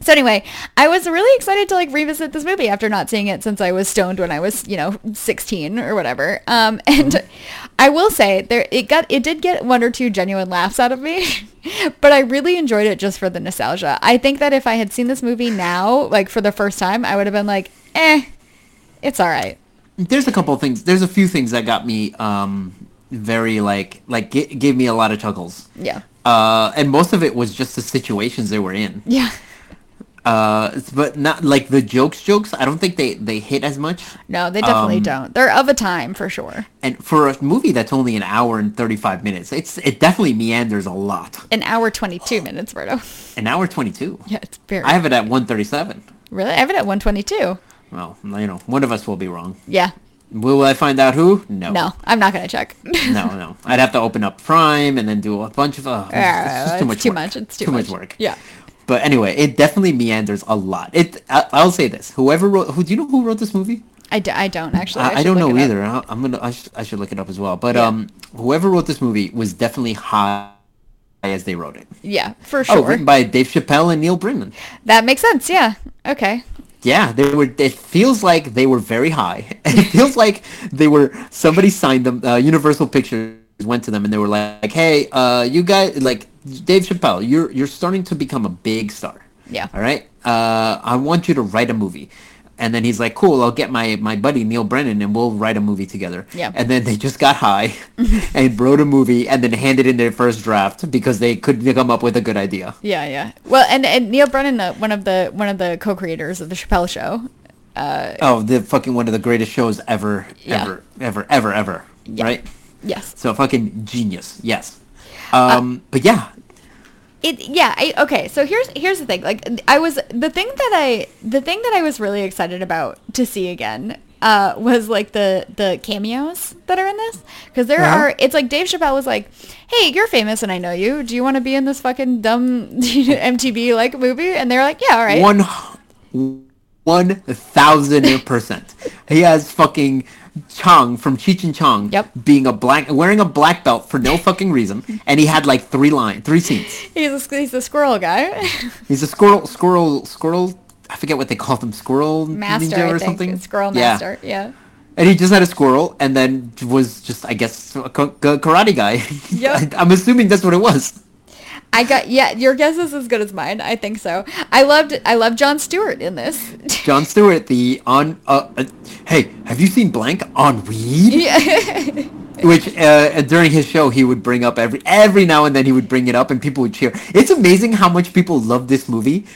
So anyway, I was really excited to like revisit this movie after not seeing it since I was stoned when I was, you know, 16 or whatever. Um, and I will say there it got it did get one or two genuine laughs out of me, but I really enjoyed it just for the nostalgia. I think that if I had seen this movie now, like for the first time, I would have been like, eh, it's all right. There's a couple of things. There's a few things that got me um, very like like g- gave me a lot of chuckles. Yeah, Uh, and most of it was just the situations they were in. yeah, Uh, but not like the jokes. Jokes. I don't think they they hit as much. No, they definitely Um, don't. They're of a time for sure. And for a movie that's only an hour and thirty five minutes, it's it definitely meanders a lot. An hour twenty two minutes, Berto. An hour twenty two. Yeah, it's very. I have it at one thirty seven. really, I have it at one twenty two. Well, you know, one of us will be wrong. Yeah. Will I find out who? No. No, I'm not gonna check. no, no. I'd have to open up Prime and then do a bunch of. Uh, it's, Yeah, just too it's much. too work. much, it's too much. work. Yeah. But anyway, it definitely meanders a lot. It. I, I'll say this: whoever wrote, who do you know who wrote this movie? I, d- I don't actually. I, I should don't know either. I, I'm gonna. I, sh- I should look it up as well. But Yeah. um, whoever wrote this movie was definitely high as they wrote it. Yeah, for sure. Oh, written by Dave Chappelle and Neal Brennan. that makes sense. Yeah. Okay. Yeah, they were. It feels like they were very high. it feels like they were. Somebody signed them. Uh, Universal Pictures went to them and they were like, "Hey, uh, you guys, like Dave Chappelle, you're you're starting to become a big star. Yeah. All right. Uh, I want you to write a movie." And then he's like, "Cool, I'll get my my buddy Neal Brennan and we'll write a movie together." Yeah. And then they just got high and wrote a movie and then handed in their first draft because they couldn't come up with a good idea. Yeah, yeah. Well, and, and Neal Brennan, uh, one of the one of the co-creators of the Chappelle Show. Uh, Oh, the fucking one of the greatest shows ever, Yeah. ever, ever, ever, ever. Yeah. Right? Yes. So fucking genius. Yes. Um, but yeah, It yeah, I, okay. So here's here's the thing. Like I was the thing that I the thing that I was really excited about to see again uh, was like the the cameos that are in this because there Uh-huh. are it's like Dave Chappelle was like, "Hey, you're famous and I know you. Do you want to be in this fucking dumb MTV like movie?" And they're like, "Yeah, all right." one, one thousand percent. He has fucking Chong from Cheech and Chong Yep. being a black, wearing a black belt for no fucking reason, and he had like three line, three scenes. He's a, he's a squirrel guy. He's a squirrel, squirrel, squirrel. I forget what they call them, squirrel master, ninja I or think. something. Squirrel master. Yeah. And he just had a squirrel, and then was just, I guess, a ka- ka- karate guy. Yep. I'm assuming that's what it was. I got yeah. Your guess is as good as mine. I think so. I loved I loved Jon Stewart in this. Jon Stewart, the on. Uh, uh, hey, have you seen Blank on weed? yeah. Which uh, during his show he would bring up every every now and then he would bring it up and people would cheer. It's amazing how much people love this movie,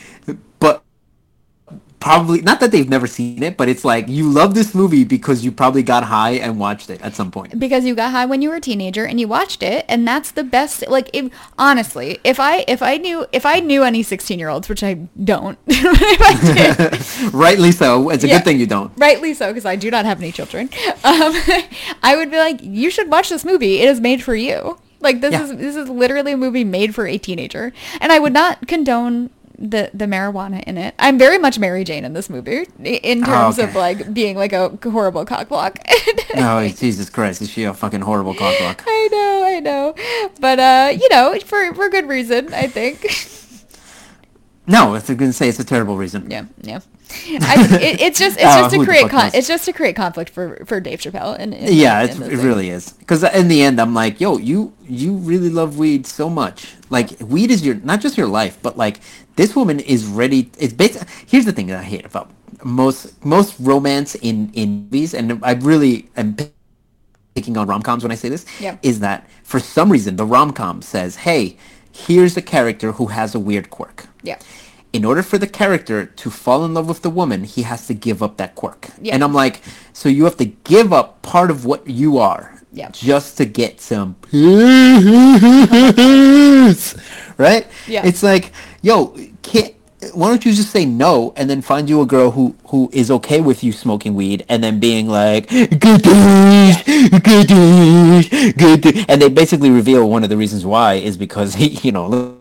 probably not that they've never seen it, but it's like you love this movie because you probably got high and watched it at some point. because you got high when you were a teenager and you watched it and that's the best like if, honestly if i if i knew if i knew any 16 year olds which i don't if I did, Rightly so. It's a Yeah. good thing you don't. rightly so because i do not have any children um, i would be like you should watch this movie it is made for you like this Yeah. is this is literally a movie made for a teenager and i would not condone the the marijuana in it i'm very much mary jane in this movie in terms of okay. like being like a horrible cockblock Oh Jesus Christ! Is she a fucking horrible cockblock? I know, I know. But uh, you know, for for good reason, I think. No, I was going to say it's a terrible reason. yeah, yeah. I, it, it's just it's Oh, just to create con- it's just to create conflict for for Dave Chappelle and, and Yeah, and it's, this it really is. Because in the end, I'm like, yo, you you really love weed so much. Like, weed is your not just your life, but like this woman is ready. It's basically here's the thing that I hate about most most romance in in movies, and I really am picking on rom coms when I say this. Yeah. Is that for some reason the rom com says, hey, here's a character who has a weird quirk. Yeah. In order for the character to fall in love with the woman, he has to give up that quirk. Yeah. And I'm like, so you have to give up part of what you are Yeah. just to get some right? Yeah. It's like, yo, can't why don't you just say no and then find you a girl who who is okay with you smoking weed and then being like good good good and they basically reveal one of the reasons why is because he you know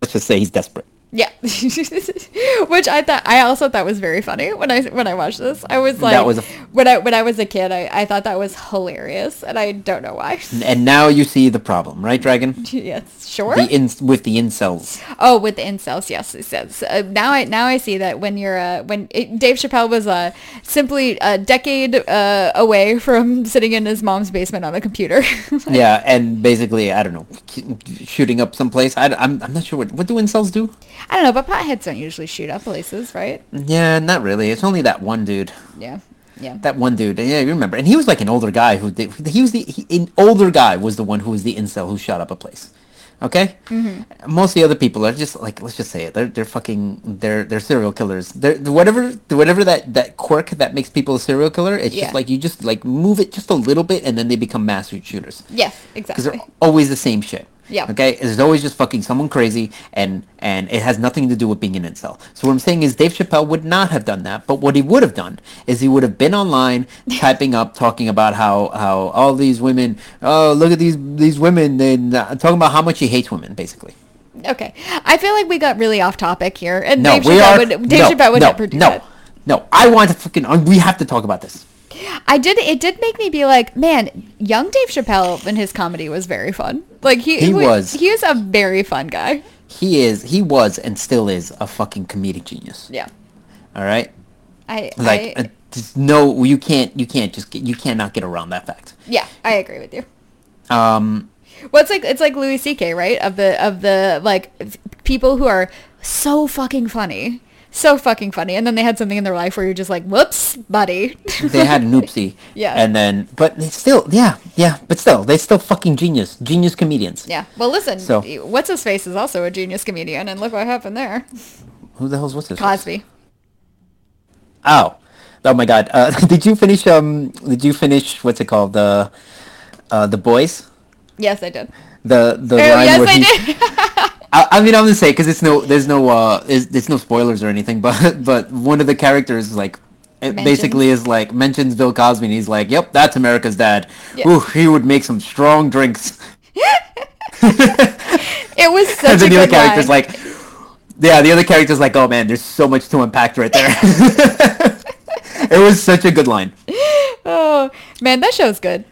let's just say he's desperate Yeah. Which I thought I also thought was very funny when I when I watched this. I was like was when I when I was a kid, I, I thought that was hilarious and I don't know why. and now you see the problem right dragon yes, sure. the in, with the incels Oh, with the incels, yes, it says. Uh, now I now I see that when you're uh, when it, Dave Chappelle was uh, simply a decade uh, away from sitting in his mom's basement on a computer. yeah and basically i don't know shooting up someplace I, am I'm not sure what what do incels do I don't know, but potheads don't usually shoot up places, right? yeah not really it's only that one dude Yeah, yeah. that one dude yeah you remember and he was like an older guy who did he was the he, an older guy was the one who was the incel who shot up a place Okay. Mm-hmm. Most of the other people are just like let's just say it. They're they're fucking they're they're serial killers. They're whatever whatever that that quirk that makes people a serial killer. It's Yeah. just like you just like move it just a little bit and then they become mass shooters. Yes, exactly. because exactly. they're always the same shit. Yeah. Okay. There's always just fucking someone crazy, and and it has nothing to do with being an incel. So what I'm saying is, Dave Chappelle would not have done that. But what he would have done is he would have been online typing up, talking about how how all these women, oh look at these these women, and uh, talking about how much he hates women, basically. Okay, I feel like we got really off topic here, and No, Dave we Chappelle are. would Dave no, Chappelle would no, never do no, that. no. I want to fucking. We have to talk about this. I did. It did make me be like, man, young Dave Chappelle and his comedy was very fun. Like he He was. He was a very fun guy. He is. He was and still is a fucking comedic genius. Yeah. All right. I Like, I, uh, just no, you can't. You can't just. Get, you cannot get around that fact. yeah, I agree with you. Um. Well, it's like it's like Louis C.K. right of the of the like people who are so fucking funny, so fucking funny, and then they had something in their life where you're just like, whoops, buddy. they had an oopsie. Yeah. And then, but they still, yeah, yeah, but still, they still fucking genius, genius comedians. yeah. Well, listen, So- what's his face is also a genius comedian, and look what happened there. Who the hell's what's this? Cosby. Oh, oh my God! Uh, did you finish? Um, did you finish? What's it called? The, uh, the boys. Yes, I did. The the Oh, line yes, where I he. I, I mean, I'm gonna say because it's no, there's no, uh, is there's no spoilers or anything, but but one of the characters like. It Mentions. basically is like mentions Bill Cosby and he's like, "Yep, that's America's dad. Yeah. Ooh, he would make some strong drinks." it was such and a then the other good character's line. like, yeah, the other character's like, oh man, there's so much to unpack right there. it was such a good line. oh man, that show's good.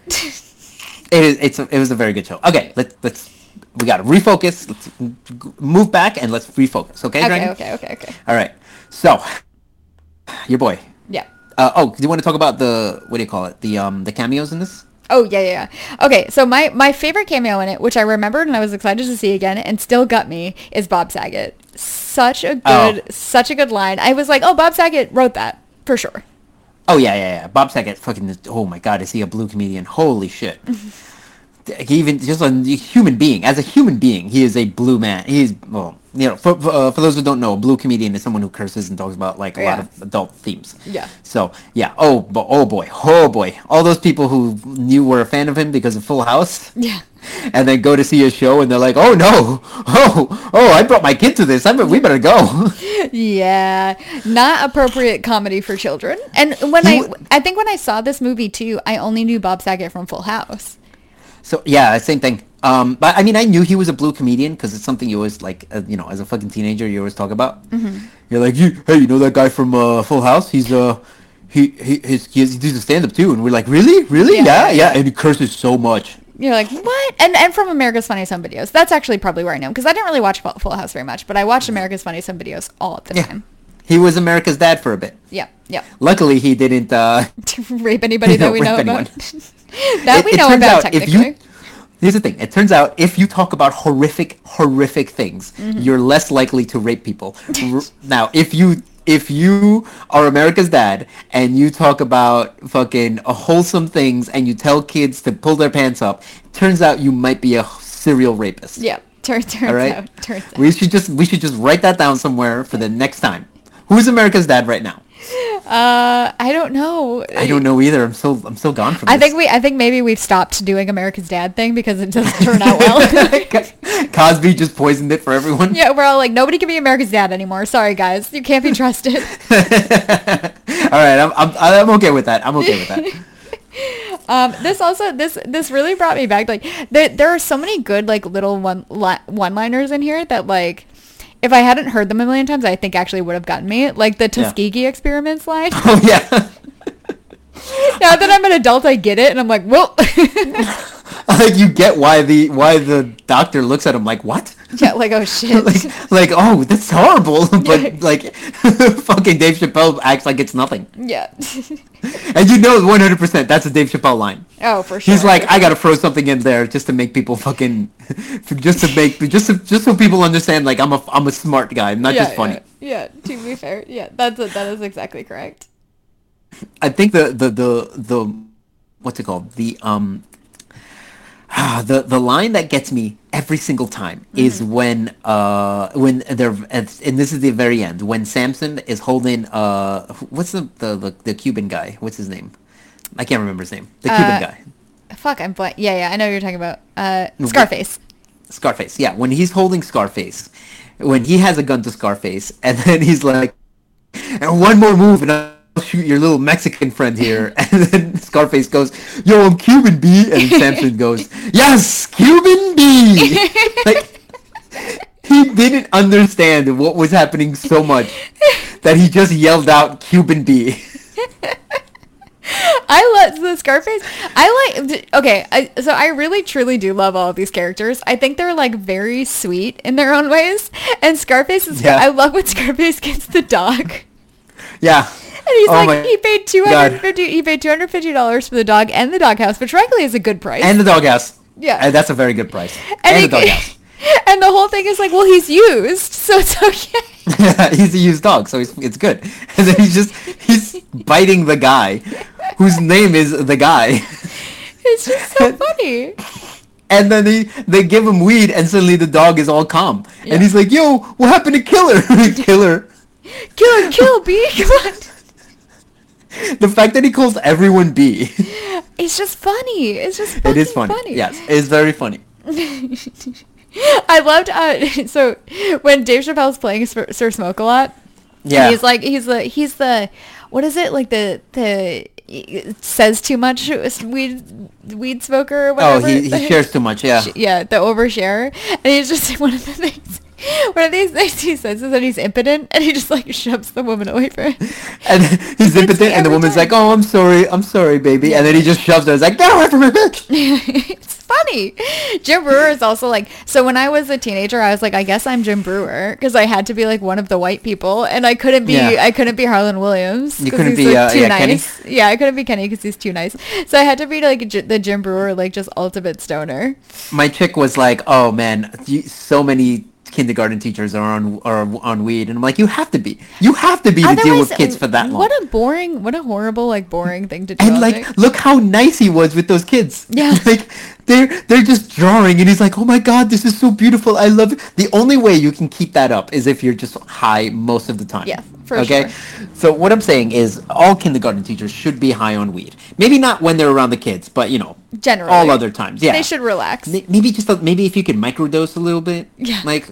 It is. It's. A, it was a very good show. Okay, let's let's. We got to refocus. Let's move back and let's refocus. Okay, okay, Dragon? okay, okay, okay. All right. So, your boy. Yeah. Uh, oh, do you want to talk about the what do you call it? The um the cameos in this? Oh yeah, yeah, yeah. Okay, so my my favorite cameo in it, which I remembered and I was excited to see again, and still got me, is Bob Saget. Such a good, Oh. such a good line. I was like, oh, Bob Saget wrote that for sure. Oh yeah, yeah, yeah. Bob Saget, fucking. Oh my God, is he a blue comedian? Holy shit. even just a human being. As a human being, he is a blue man. He is well, you know. For for, uh, for those who don't know, a blue comedian is someone who curses and talks about like a lot of adult themes. Yeah. So yeah. Oh, bo- oh boy, oh boy. All those people who knew were a fan of him because of Full House. Yeah. And then go to see a show and they're like, oh no, oh, oh, I brought my kid to this. I bet we better go. Yeah, not appropriate comedy for children. And when He I, w- I think when I saw this movie too, I only knew Bob Saget from Full House. So yeah, same thing. Um, but I mean, I knew he was a blue comedian because it's something you always like, uh, you know, as a fucking teenager, you always talk about. Mm-hmm. You're like, you, hey, you know that guy from uh, Full House? He's uh, he he his, he, he does a stand up too, and we're like, really, really, Yeah, yeah, yeah, and he curses so much. You're like, what? And and from America's Funniest Home Videos. That's actually probably where I know him because I didn't really watch Full House very much, but I watched America's Funniest Home Videos all the Yeah, time. he was America's dad for a bit. Yeah, yeah. Luckily, he didn't. Uh, rape anybody that we know anyone. about. that it- we it know about technically. you- Here's the thing. It turns out if you talk about horrific, horrific things, Mm-hmm. you're less likely to rape people. Now, if you if you are America's dad and you talk about fucking wholesome things and you tell kids to pull their pants up, turns out you might be a serial rapist. yeah, tur- turns All right. out. Turns out. We should just we should just write that down somewhere for the next time. Who's America's dad right now? Uh, I don't know. I don't know either. I'm so I'm so gone from I this. think we I think maybe we've stopped doing America's Dad thing because it doesn't turn out well. Cosby just poisoned it for everyone. yeah, we're all like nobody can be America's Dad anymore. Sorry guys, you can't be trusted. All right, I'm, I'm I'm okay with that. I'm okay with that. Um, this also this this really brought me back. Like there there are so many good like little one li- one liners in here that like. If I hadn't heard them a million times, I think actually would have gotten me. Like the Yeah. Tuskegee experiments line. Oh yeah. now that I'm an adult, I get it, and I'm like, well, like you get why the why the doctor looks at him like what? yeah, like oh shit. like like oh that's horrible, but like fucking Dave Chappelle acts like it's nothing, yeah. and you know 100 percent that's a Dave Chappelle line. oh, for sure. He's like I gotta throw something in there just to make people fucking just to make just to, just so people understand like I'm a I'm a smart guy, I'm not yeah, just funny. Yeah, yeah, to be fair, yeah, that's a, that is exactly correct. I think the the the the what's it called the um ah, the the line that gets me every single time is when uh when they're and this is the very end when Samson is holding uh what's the the the, the Cuban guy what's his name I can't remember his name the Cuban Uh, guy Fuck, I'm blank. Yeah, yeah, I know what you're talking about. Uh, Scarface. Scarface yeah when he's holding Scarface when he has a gun to Scarface and then he's like and one more move and I'll shoot your little Mexican friend here and then Scarface goes yo I'm Cuban B and Samson goes yes Cuban B like he didn't understand what was happening so much that he just yelled out Cuban B. I love the Scarface. I like. Okay, I, so I really truly do love all of these characters. I think they're like very sweet in their own ways. And Scarface is. Yeah. I love when Scarface gets the dog. Yeah. And he's Oh like, he paid two hundred fifty. He paid two hundred fifty dollars for the dog and the doghouse, which frankly is a good price. And the doghouse. Yeah. And that's a very good price. And And, he- the doghouse. and the whole thing is like, well, he's used, so it's okay. he's a used dog, so he's, it's good. And then he's just he's biting the guy, whose name is the guy. It's just so funny. And then they they give him weed, and suddenly the dog is all calm. Yeah. And he's like, "Yo, what happened to Killer? Killer." Kill, kill, B. Come on. The fact that he calls everyone B, It's just funny. It's just it is fucking funny. Yes, it's very funny. I loved uh so when Dave Chappelle's playing Sir, Sir Smoke a lot. Yeah. He's like he's the he's the what is it like the the says too much weed weed smoker or Oh, whatever. he, he shares too much. Yeah. yeah, the overshare. And he's just one of the things one of these things he says is that he's impotent and he just like shoves the woman away from him. And he's impotent, and the woman's time. like, "Oh, I'm sorry, I'm sorry, baby," and then he just shoves her. It's like, "Get away from me, bitch!" it's funny. Jim Breuer is also like, so when I was a teenager, I was like, I guess I'm Jim Breuer because I had to be like one of the white people, and I couldn't be, Yeah. I couldn't be Harland Williams. You couldn't he's, be, like, uh, too yeah, Kenny? nice. Yeah, I couldn't be Kenny because he's too nice. So I had to be like J- the Jim Breuer, like just ultimate stoner. My chick was like, "Oh man, so many kindergarten teachers are on are on weed," and I'm like, "You have to be, you have to be to deal with kids for that long." What a boring, what a horrible, like boring thing to do. and like, look how nice he was with those kids. Yeah. like they're they're just drawing, and he's like, "Oh my god, this is so beautiful. I love it." The only way you can keep that up is if you're just high most of the time. Yeah, for okay? sure. So what I'm saying is, all kindergarten teachers should be high on weed. Maybe not when they're around the kids, but you know, Generally. all other times. Yeah, they should relax. Maybe just maybe if you could microdose a little bit, Yeah. like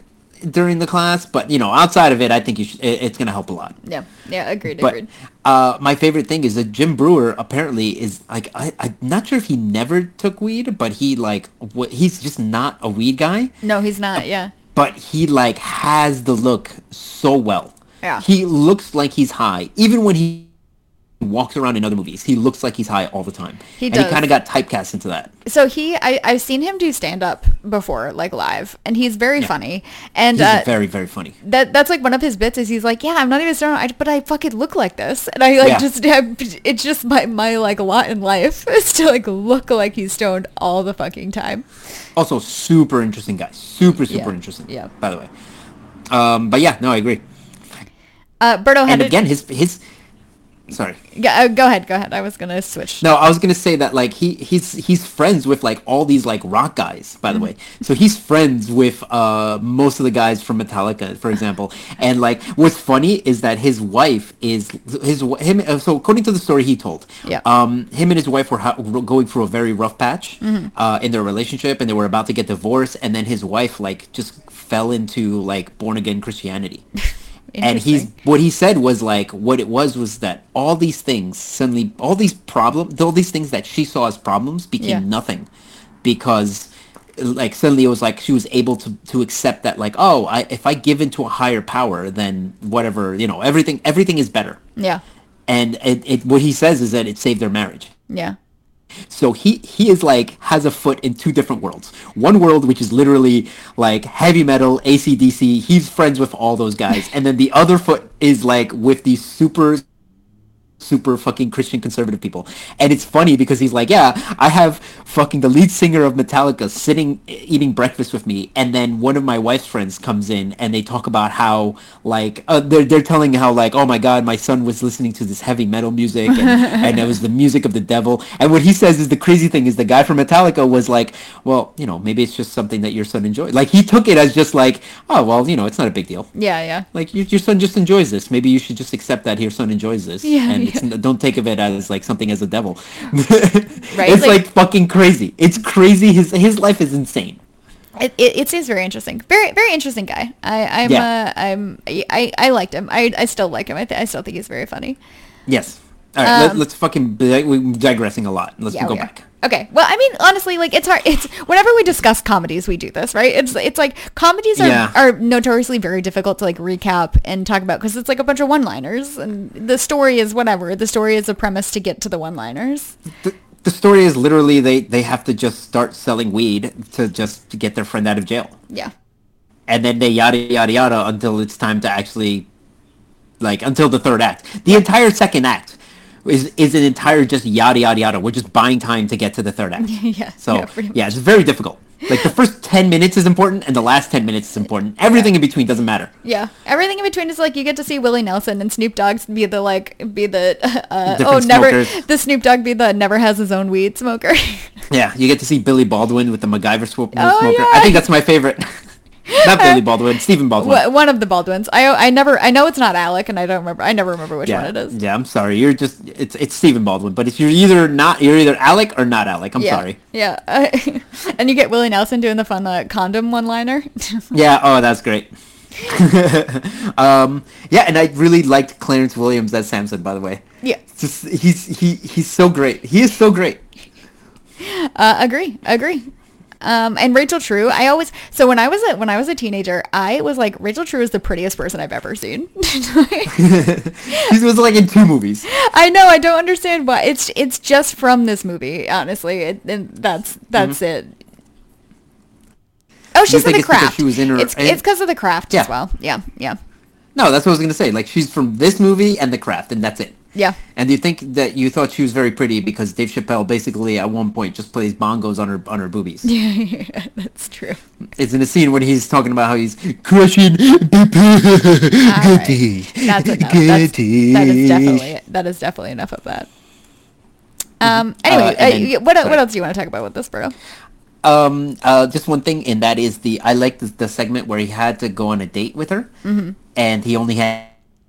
during the class. But you know, outside of it, I think you should, it, it's gonna help a lot. yeah, yeah, agreed, But agreed. uh, my favorite thing is that Jim Breuer apparently is like I, I'm not sure if he never took weed, but he like what he's just not a weed guy, No, he's not. Yeah. but he like has the look so well. Yeah. He looks like he's high, even when he walks around in other movies. He looks like he's high all the time. He and does. he kind of got typecast into that. So he, I, I've seen him do stand up before, like live, and he's very funny. And He's uh, very very funny. that that's like one of his bits is he's like, yeah, I'm not even stoned, I, but I fucking look like this, and I like Yeah. just, I, it's just my my like lot in life is to like look like he's stoned all the fucking time. Also, super interesting guy. Super, super Yeah, interesting. yeah. By the way. Um, but yeah, no, I agree. Uh, Berto And again, his his. Sorry. Yeah, uh, go ahead, go ahead. I was gonna switch. No, I was gonna say that like he he's he's friends with like all these like rock guys. By the Mm-hmm. way, so he's friends with uh most of the guys from Metallica, for example. And like what's funny is that his wife is his him. uh, So according to the story he told, Yeah. um, him and his wife were ha- going through a very rough patch Mm-hmm. uh, in their relationship, and they were about to get divorced. And then his wife like just fell into like born again Christianity. and he's what he said was like what it was was that all these things suddenly all these problems all these things that she saw as problems became Yeah. nothing. Because like suddenly it was like she was able to to accept that like oh I if I give into a higher power then whatever you know everything everything is better. Yeah, and it, it what he says is that it saved their marriage. Yeah, so he he is like has a foot in two different worlds. One world which is literally like heavy metal, ACDC. He's friends with all those guys, and then the other foot is like with these super super fucking Christian conservative people. And it's funny because he's like, yeah, I have fucking the lead singer of Metallica sitting eating breakfast with me, and then one of my wife's friends comes in and they talk about how like uh, they're they're telling how like, oh my god, my son was listening to this heavy metal music and, and it was the music of the devil. And what he says is the crazy thing is the guy from Metallica was like, well, you know, maybe it's just something that your son enjoys. Like he took it as just like, oh well, you know, it's not a big deal. Yeah, yeah. Like your, your son just enjoys this. Maybe you should just accept that your son enjoys this, Yeah, and yeah. It's, don't think of it as like something as a devil. Right, It's like- like, fucking crazy. It's crazy. His his life is insane. It, it, it seems very interesting. Very very interesting guy. I I'm Yeah. uh, I'm I, I liked him. I, I still like him. I, th- I still think he's very funny. Yes. All right. Um, let, let's fucking. be- We're digressing a lot. Let's Yeah, go back. Okay. Well, I mean, honestly, like it's hard. It's whenever we discuss comedies, we do this, right? It's it's like comedies are, Yeah. are notoriously very difficult to like recap and talk about because it's like a bunch of one-liners, and the story is whatever. The story is a premise to get to the one-liners. The, the story is literally they they have to just start selling weed to just to get their friend out of jail, Yeah. and then they yada yada yada until it's time to actually, like until the third act. The entire second act is is an entire just yada yada yada. We're just buying time to get to the third act. Yeah, So yeah, yeah, it's very difficult. Like the first ten minutes is important, and the last ten minutes is important. Everything in between doesn't matter. Yeah, everything in between is like you get to see Willie Nelson and Snoop Dogg be the like be the uh, oh Different never the Snoop Dogg be the never has his own weed smoker. Yeah, you get to see Billy Baldwin with the MacGyver sw- Oh, smoker. yeah. I think that's my favorite. Not Billy Baldwin, Stephen Baldwin. One of the Baldwins. I I never I know it's not Alec and I don't remember I never remember which yeah, one it is. yeah. I'm sorry. You're just it's it's Stephen Baldwin, but if you're either not you're either Alec or not Alec. I'm yeah. sorry. Yeah. and you get Willie Nelson doing the fun uh, condom one-liner. Yeah. Oh, that's great. um, yeah, and I really liked Clarence Williams as Samson. By the way, yeah. Just he's he he's so great. He is so great. Uh, agree. Agree. Um, and Rachel True, I always so when I was a when I was a teenager, I was like Rachel True is the prettiest person I've ever seen. he was like in two movies. I know. I don't understand why. It's it's just from this movie, honestly. It, and that's that's it. Oh, she's in the it's craft. she was in her- it's it's because of the craft as well. Yeah, yeah, No, that's what I was gonna say. Like she's from this movie and The Craft, and that's it. Yeah. And do you think that you thought she was very pretty because Dave Chappelle basically at one point just plays bongos on her on her boobies? Yeah, that's true. It's in a scene when he's talking about how he's crushing right. Goody. That's enough. That's, that is definitely that is definitely enough of that. Um. Anyway, Uh, uh, then- you- what sorry. what else do you want to talk about with this, bro? Um, uh, just one thing, and that is the I like the, the segment where he had to go on a date with her, and he only had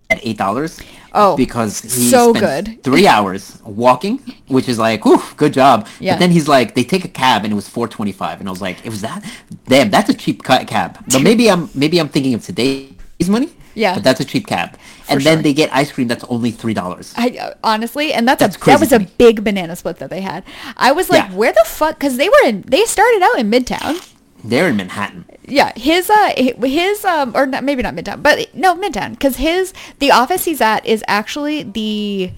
eight dollars. Oh, because he so spent good. three hours walking, which is like, whew, good job. Yeah. But then he's like, they take a cab, and it was four twenty five, and I was like, it was that? Damn, that's a cheap ca- cab. But maybe I'm maybe I'm thinking of today's money. Yeah. but that's a cheap cab. and then they get ice cream that's only three dollars. I uh, honestly, and that's, That's a that was a big banana split that they had. I was like, Yeah. where the fuck? Because they were in. They started out in Midtown. They're in Manhattan. Yeah, his uh his um or not, maybe not Midtown, but no Midtown because his the office he's at is actually the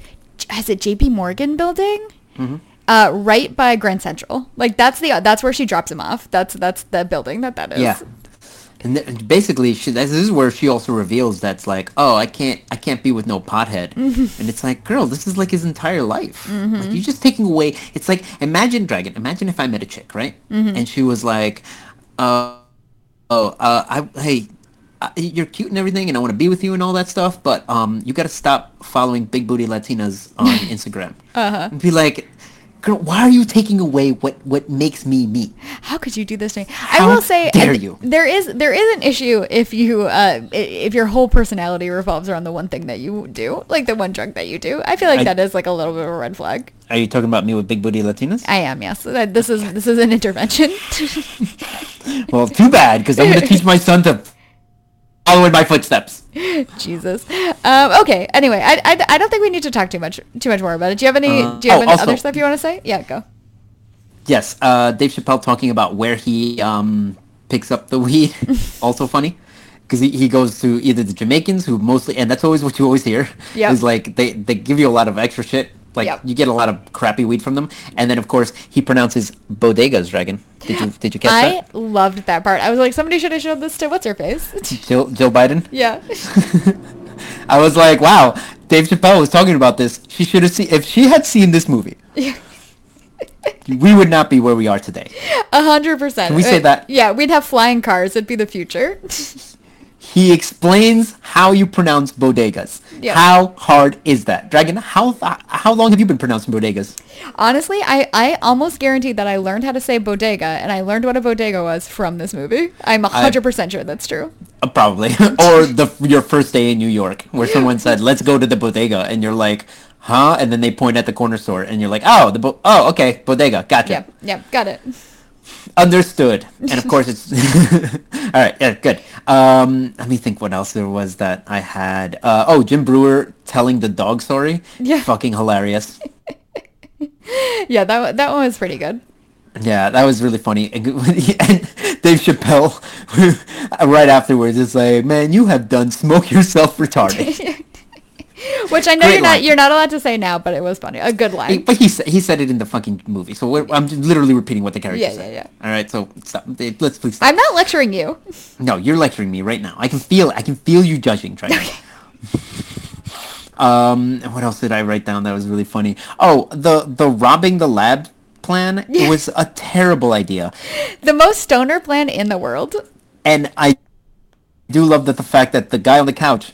is it J.P. Morgan building, Mm-hmm. uh right by Grand Central. Like that's the that's where she drops him off. That's that's the building that that is. Yeah. And th- basically, she, this is where she also reveals that's like, oh, I can't, I can't be with no pothead, Mm-hmm. and it's like, girl, this is like his entire life. Like you're just taking away. It's like, imagine, Dragon, imagine if I met a chick, right, Mm-hmm. and she was like, uh, oh, uh, I, hey, uh, you're cute and everything, and I want to be with you and all that stuff, but um, you got to stop following big booty Latinas on Instagram. uh-huh. Be like, girl, why are you taking away what what makes me me? How could you do this to me? I How will say, dare you. there is there is an issue if you uh if your whole personality revolves around the one thing that you do, like the one drug that you do. I feel like I- that is like a little bit of a red flag. Are you talking about me with big booty Latinas? I am, yes. Uh, This is this is an intervention. Well, too bad, because I'm going to teach my son to follow in my footsteps. Jesus. Um, okay. Anyway, I, I, I don't think we need to talk too much too much more about it. Do you have any Uh, Do you have oh, any also- other stuff you want to say? Yeah, go. Yes, uh, Dave Chappelle talking about where he um, picks up the weed. also funny. Because he, he goes to either the Jamaicans, who mostly, and that's always what you always hear, Yep. is like they, they give you a lot of extra shit. Like Yep. you get a lot of crappy weed from them, and then of course he pronounces bodegas. Dragon, did you did you catch I that? I loved that part. I was like, somebody should have showed this to what's her face. Joe, Jill Biden. yeah. I was like, wow, Dave Chappelle was talking about this. She should have seen if she had seen this movie. we would not be where we are today. A hundred percent. We say Uh, that? Yeah, we'd have flying cars. It'd be the future. He explains how you pronounce bodegas. Yeah. How hard is that, Dragon? How th- how long have you been pronouncing bodegas? Honestly, I, I almost guaranteed that I learned how to say bodega, and I learned what a bodega was from this movie. I'm a hundred percent sure that's true. Uh, probably, or the your first day in New York, where someone said, "Let's go to the bodega," and you're like, "Huh?" And then they point at the corner store, and you're like, "Oh, the bo- oh, okay, bodega, gotcha." Yep, yep, got it. Understood. And of course it's all right. Yeah, good. Um, let me think what else there was that I had. Uh, oh, Jim Breuer telling the dog story. Yeah. Fucking hilarious. Yeah, that that one was pretty good. Yeah, that was really funny. And Dave Chappelle, right afterwards, is like, "Man, you have done smoke yourself retarded." Which I know Great you're not you're not allowed to say now, but it was funny. A good He- line. but he said he said it in the fucking movie, so we're, I'm literally repeating what the character Yeah, said. yeah, All right, so stop. Let's please. Stop. I'm not lecturing you. No, you're lecturing me right now. I can feel I can feel you judging, Trey. um, what else did I write down that was really funny? Oh, the the robbing the lab plan. Yeah. It was a terrible idea, The most stoner plan in the world. and I do love that the fact that the guy on the couch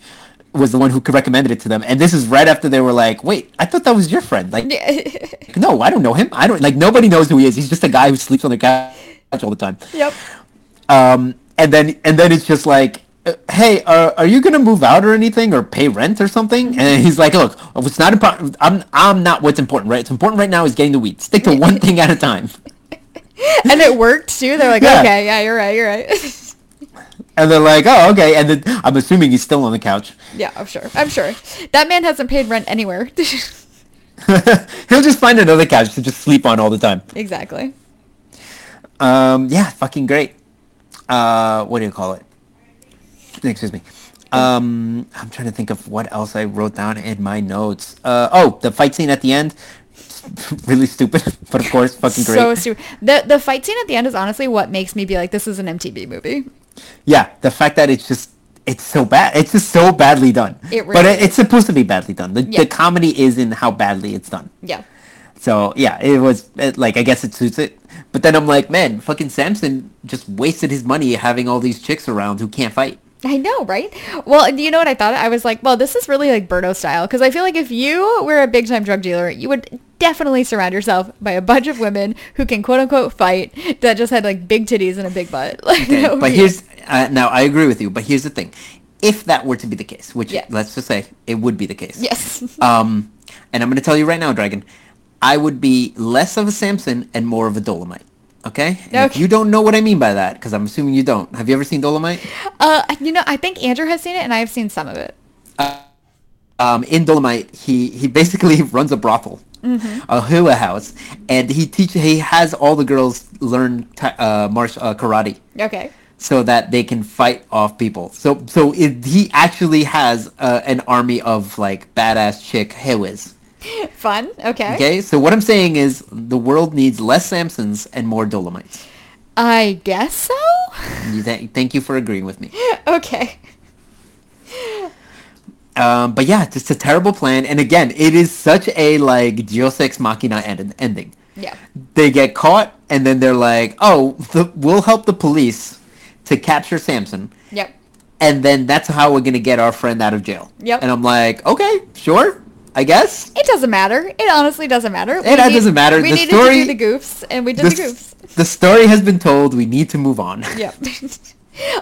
was the one who recommended it to them. And this is right after they were like, "Wait, I thought that was your friend." Like, no, I don't know him. I don't like nobody knows who he is. He's just a guy who sleeps on the couch all the time. yep. um, and then and then it's just like, uh, hey, uh, are you gonna move out or anything or pay rent or something? And he's like, look, it's not important. I'm I'm not what's important, right? What's important right now is getting the weed. Stick to one thing at a time. And it worked too. They're like, Yeah. okay, yeah, you're right, you're right. And they're like, oh, okay. And then I'm assuming he's still on the couch. yeah, I'm sure. I'm sure. That man hasn't paid rent anywhere. He'll just find another couch to just sleep on all the time. exactly. Um, yeah, fucking great. Uh, what do you call it? Excuse me. Um, I'm trying to think of what else I wrote down in my notes. Uh, oh, the fight scene at the end. really stupid, but of course, fucking great. So stupid. The the fight scene at the end is honestly what makes me be like, this is an MTV movie. yeah, the fact that it's just it's so bad. It's just so badly done. It but really it, it's supposed to be badly done. The, Yeah. the comedy is in how badly it's done. Yeah. So yeah, it was it, like I guess it suits it. But then I'm like, man, fucking Samson just wasted his money having all these chicks around who can't fight. I know, right? Well, do you know what I thought? I was like, well, this is really like Birdo style. Because I feel like if you were a big time drug dealer, you would definitely surround yourself by a bunch of women who can quote unquote fight that just had like big titties and a big butt. Like, Okay, but be- here's uh, now I agree with you. But here's the thing: if that were to be the case, which let's just say it would be the case, Yes. Um, and I'm going to tell you right now, Dragon, I would be less of a Samson and more of a Dolomite. Okay? And If Okay. you don't know what I mean by that, because I'm assuming you don't. Have you ever seen Dolomite? Uh, you know, I think Andrew has seen it and I have seen some of it. Um, in Dolomite, he he basically runs a brothel, a hula house, and he teach he has all the girls learn ta- uh, martial uh, karate Okay. so that they can fight off people. So so it, he actually has uh, an army of like badass chick hewas. Fun. Okay. Okay, so what I'm saying is the world needs less Samsons and more Dolomites. I guess so. Thank you for agreeing with me. okay. Um, but yeah, just a terrible plan, and again, it is such a like Deus Ex Machina end- ending. Yeah. They get caught, and then they're like, "Oh, the, we'll help the police to capture Samson." Yep. and then that's how we're gonna get our friend out of jail. Yep. And I'm like, okay, sure, I guess. It doesn't matter. It honestly doesn't matter. It doesn't matter. We The needed story- to do the goofs, and we did The, the goofs. the story has been told. We need to move on. Yep.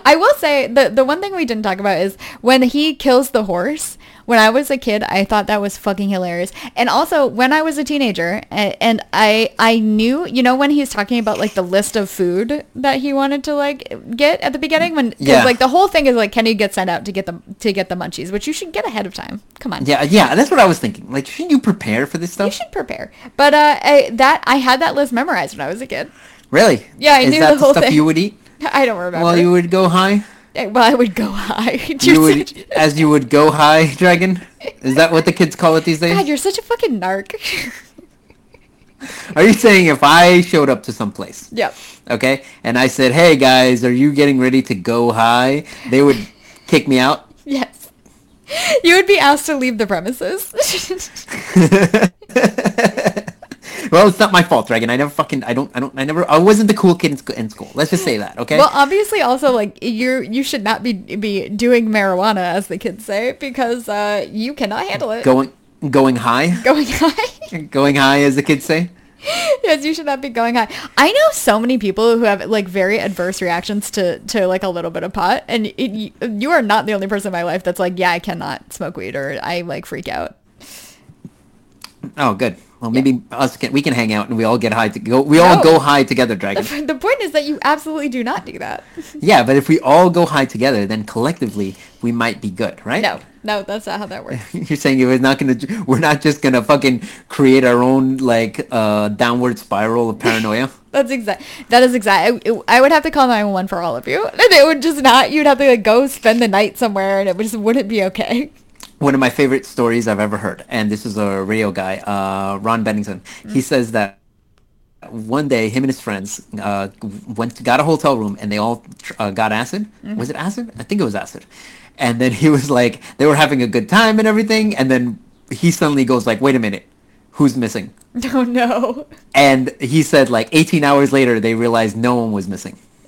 I will say the the one thing we didn't talk about is when he kills the horse. When I was a kid, I thought that was fucking hilarious. And also, when I was a teenager, and, and I I knew, you know, when he's talking about like the list of food that he wanted to like get at the beginning, when 'cause, Yeah. like the whole thing is like, can you get sent out to get the to get the munchies, which you should get ahead of time. Come on. Yeah, yeah, that's what I was thinking. Like, shouldn't you prepare for this stuff? You should prepare. But uh, I, that I had that list memorized when I was a kid. Really? Yeah, I Is knew that the whole stuff thing. you would eat I don't remember. Well, you would go high? Eh, well, I would go high. You would, as you would go high, dragon. Is that what the kids call it these days? God, you're such a fucking narc. Are you saying if I showed up to some place, yep. okay, and I said, "Hey guys, are you getting ready to go high?" They would kick me out. Yes. you would be asked to leave the premises. Well, it's not my fault, Dragon. I never fucking, I don't, I don't, I never, I wasn't the cool kid in, sc- in school. Let's just say that, okay? well, obviously, also like you you should not be be doing marijuana, as the kids say, because uh, you cannot handle it. going, going high, Going high. going high, as the kids say. yes, you should not be going high. I know so many people who have like very adverse reactions to to like a little bit of pot, and it, you, you are not the only person in my life that's like, yeah, I cannot smoke weed or I like freak out. Oh, good. Well, maybe us can, we can hang out and we all get high to go. We all go high together, Dragon. The point is that you absolutely do not do that. yeah, but if we all go high together, then collectively we might be good, right? No, no, that's not how that works. You're saying we're not gonna, we're not just gonna fucking create our own like uh downward spiral of paranoia. That's exact. That is exact. I, I would have to call 911 for all of you, and it would just not. You'd have to like go spend the night somewhere, and it would just wouldn't be okay. One of my favorite stories I've ever heard, and this is a radio guy, uh, Ron Bennington. He says that one day him and his friends uh, went to, got a hotel room and they all tr- uh, got acid. Was it acid? I think it was acid. And then he was like, they were having a good time and everything, and then he suddenly goes like, "Wait a minute, who's missing?" Oh no. And he said like 18 hours later they realized no one was missing.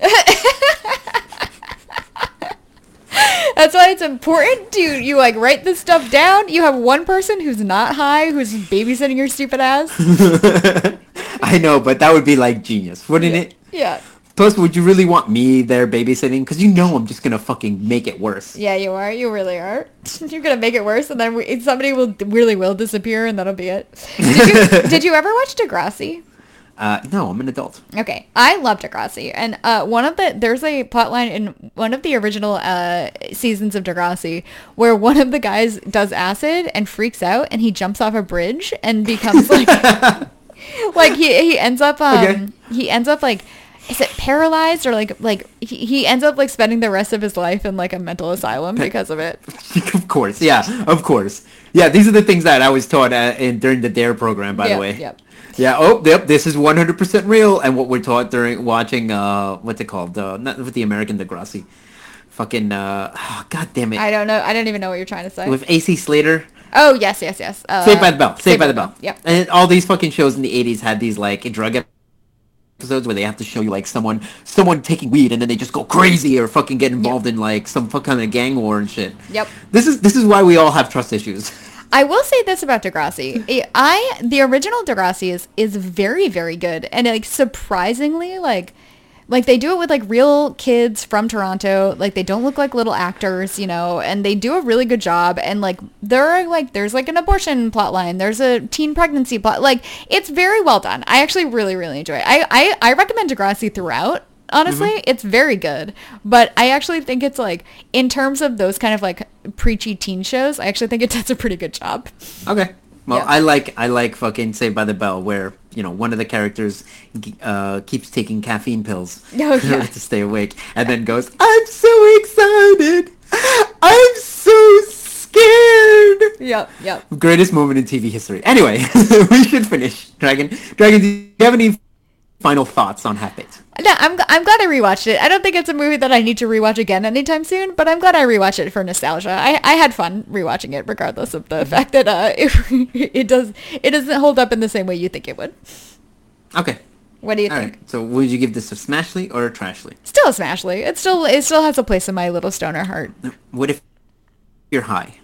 That's why it's important to you like write this stuff down. You have one person who's not high who's babysitting your stupid ass. I know, but that would be like genius, wouldn't it? Yeah. Plus, would you really want me there babysitting? Because you know I'm just gonna fucking make it worse. Yeah, you are. You really are. You're gonna make it worse, and then we, somebody will really will disappear, and that'll be it. Did you, did you ever watch Degrassi? Uh, no, I'm an adult. Okay, I love Degrassi, and uh, one of the there's a plotline in one of the original uh, seasons of Degrassi where one of the guys does acid and freaks out, and he jumps off a bridge and becomes like like he he ends up um Okay. he ends up like is it paralyzed or like like he, he ends up like spending the rest of his life in like a mental asylum because of it. of course, yeah, of course. Yeah, these are the things that I was taught uh, in during the Dare program, by Yep, the way. yep. Yeah. Oh, yep. This is 100% real, and what we're taught during watching uh, what's it called? Uh, not with the American Degrassi. Fucking uh, God damn it. I don't know. I don't even know what you're trying to say. with AC Slater. oh yes, yes, yes. Uh, Saved by the Bell. Saved, by the Bell. Yep. And all these fucking shows in the 80s had these like drug episodes where they have to show you like someone someone taking weed and then they just go crazy or fucking get involved in like some fuck kind of gang war and shit. Yep. This is this is why we all have trust issues. I will say this about Degrassi. I- the original Degrassi is is very very good and like surprisingly like like they do it with like real kids from Toronto. Like they don't look like little actors, you know, and they do a really good job. And like there are like there's like an abortion plot line. There's a teen pregnancy plot. Like it's very well done. I actually really really enjoy it. I I, I recommend Degrassi throughout. Honestly, it's very good. But I actually think it's like in terms of those kind of like preachy teen shows, I actually think it does a pretty good job. Okay. Well, Yeah. I like I like fucking Saved by the Bell, where you know one of the characters uh, keeps taking caffeine pills Oh, yeah. to stay awake, and then goes, "I'm so excited, I'm so scared." Yep, yep. Greatest moment in TV history. Anyway, we should finish. Dragon, Dragon, do you have any final thoughts on Half Baked? No, I'm, I'm glad I rewatched it. I don't think it's a movie that I need to rewatch again anytime soon, but I'm glad I rewatched it for nostalgia. I, I had fun rewatching it, regardless of the fact that uh, it, it does it doesn't hold up in the same way you think it would. Okay. What do you All think? right. So, would you give this a Smashly or a Trashly? Still a Smashly. It still it still has a place in my little stoner heart. What if you're high?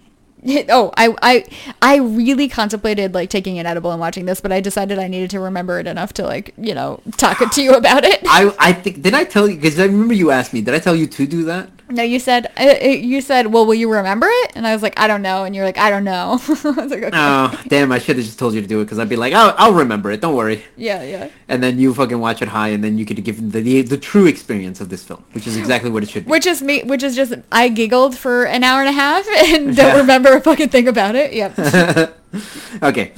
Oh, I, I I really contemplated like taking an edible and watching this, but I decided I needed to remember it enough to like you know talk to you about it. I I think did I tell you because I remember you asked me. Did I tell you to do that? No, you said uh, uh, you said, "Well, will you remember it?" And I was like, "I don't know." And you're like, "I don't know." I was like, okay. Oh, damn! I should have just told you to do it because I'd be like, "I'll, I'll remember it. Don't worry." Yeah, yeah. And then you fucking watch it high, and then you could give the, the the true experience of this film, which is exactly what it should be. Which is me. Which is just I giggled for an hour and a half and don't Yeah. remember a fucking thing about it. Yep. okay,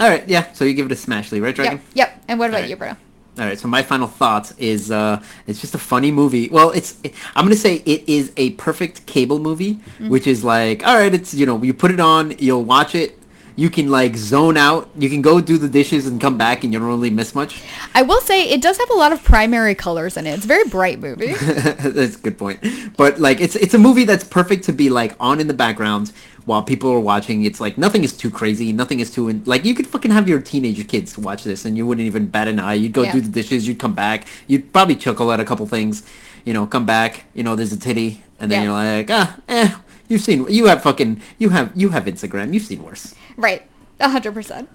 all right, yeah. So you give it a Smashly, right, Dragon? yep. Yep. And what about Alright. you, bro? All right. So my final thoughts is uh, it's just a funny movie. Well, it's I'm gonna say it is a perfect cable movie, Mm-hmm. which is like, all right, it's you know you put it on, you'll watch it, You can like zone out. You can go do the dishes and come back, and you don't really miss much. I will say it does have a lot of primary colors in it. It's a very bright movie. that's a good point. But like, it's it's a movie that's perfect to be like on in the background while people are watching. It's like nothing is too crazy. Nothing is too in, like you could fucking have your teenage kids watch this, and you wouldn't even bat an eye. You'd go Yeah. do the dishes. You'd come back. You'd probably chuckle at a couple things. You know, come back. You know, there's a titty, and then Yeah. you're like, ah, eh. You've seen. You have fucking. You have. You have Instagram. You've seen worse. Right. A hundred percent.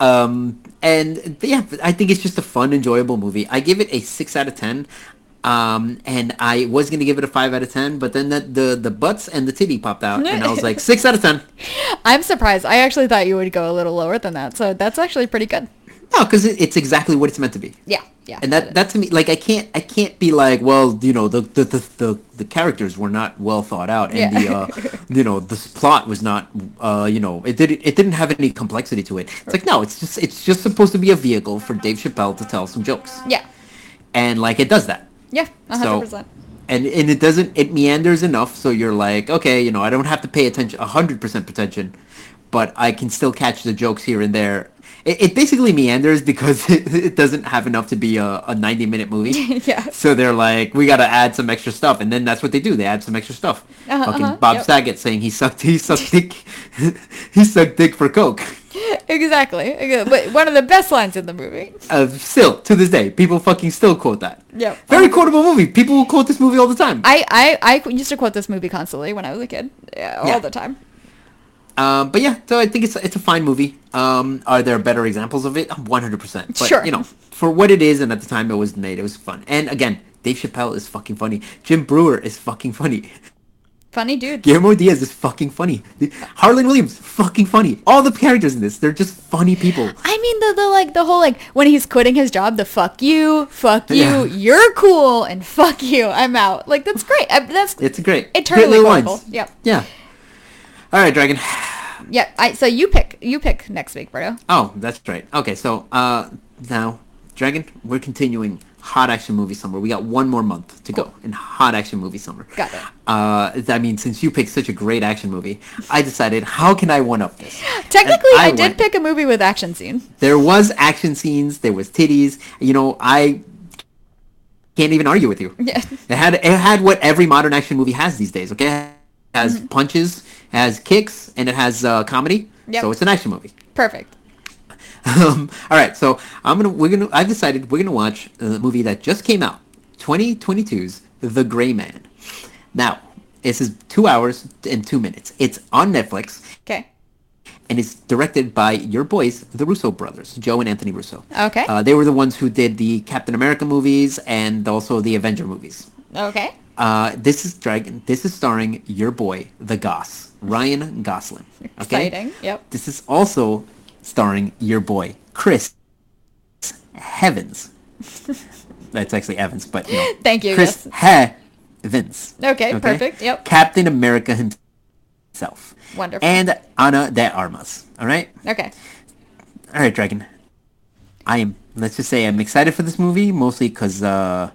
Um, and yeah, I think it's just a fun, enjoyable movie. I give it a six out of ten. Um, and I was gonna give it a five out of ten, but then the the, the butts and the titty popped out, and I was like six out of ten. I'm surprised. I actually thought you would go a little lower than that. So that's actually pretty good. No, because it, it's exactly what it's meant to be. Yeah. Yeah. And that that to me, like I can't I can't be like, well, you know, the the the, the, the characters were not well thought out, and Yeah. the uh, you know the plot was not, uh, you know, it didn't it didn't have any complexity to it. It's like no, it's just it's just supposed to be a vehicle for Dave Chappelle to tell some jokes, yeah. and like it does that. Yeah. A hundred So, percent. and and it doesn't it meanders enough so you're like okay you know I don't have to pay attention hundred percent attention, but I can still catch the jokes here and there. It, it basically meanders because it, it doesn't have enough to be a, a ninety minute movie. Yeah. So they're like, we gotta add some extra stuff, and then that's what they do. They add some extra stuff. Uh-huh, Fucking uh-huh, Bob yep. Saget saying he sucked he sucked dick he sucked dick for coke. Exactly. But one of the best lines in the movie. Uh, still to this day, people fucking still quote that. Yep. Very quotable movie. People will quote this movie all the time. I, I, I used to quote this movie constantly when I was a kid. Yeah, all Yeah. the time. Um, but yeah, so I think it's it's a fine movie. Um, are there better examples of it? One hundred percent. Sure. you know, for what it is, and at the time it was made, it was fun. And again, Dave Chappelle is fucking funny. Jim Breuer is fucking funny. Funny dude. Guillermo Diaz is fucking funny. Harland Williams, fucking funny. All the characters in this, they're just funny people. I mean the, the like the whole like when he's quitting his job, the fuck you, fuck you, Yeah. you're cool, and fuck you, I'm out. Like that's great. I, that's It's great. eternally Great little quotable. lines. Yep. Yeah. All right, Dragon. Yeah. I so you pick you pick next week, Berto. Oh, that's right. Okay, so uh, now, Dragon, we're continuing hot action movie summer. We got one more month to go in hot action movie summer. Got it. Uh, I mean, since you picked such a great action movie, I decided how can I one up this? Technically, And I, did went- pick a movie with action scene. There was action scenes. There was titties. You know, I can't even argue with you. Yeah. It had it had what every modern action movie has these days. Okay, it has Mm-hmm. punches, has kicks, and it has uh, comedy. Yep. So it's an action movie. Perfect. Um, all right, so I'm gonna we're gonna I've decided we're gonna watch the movie that just came out, 2022's The Gray Man. Now, this is two hours and two minutes. It's on Netflix Okay. and it's directed by your boys, the Russo brothers, Joe and Anthony Russo. Okay. Uh, they were the ones who did the Captain America movies and also the Avenger movies. Okay. Uh, this is Dragon. This is starring your boy, the Goss, Ryan Gosling. Okay? Exciting. Yep. This is also starring your boy, Chris Heavens. That's actually Evans, but you know. Thank you, Chris Heavens. Okay, perfect, yep. Captain America himself. Wonderful. And Ana de Armas. All right? Okay. All right, Dragon. I am, let's just say I'm excited for this movie, mostly because, uh,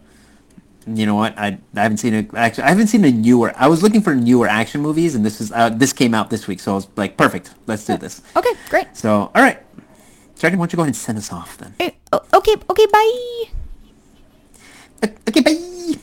you know what? I, I haven't seen a actually I haven't seen a newer. I was looking for newer action movies, and this is uh, this came out this week, so I was like, perfect. Let's do this. Okay. Great. So, all right, Dragon, why don't you go ahead and send us off then? Eh, Okay. Okay. Bye. Okay, Okay,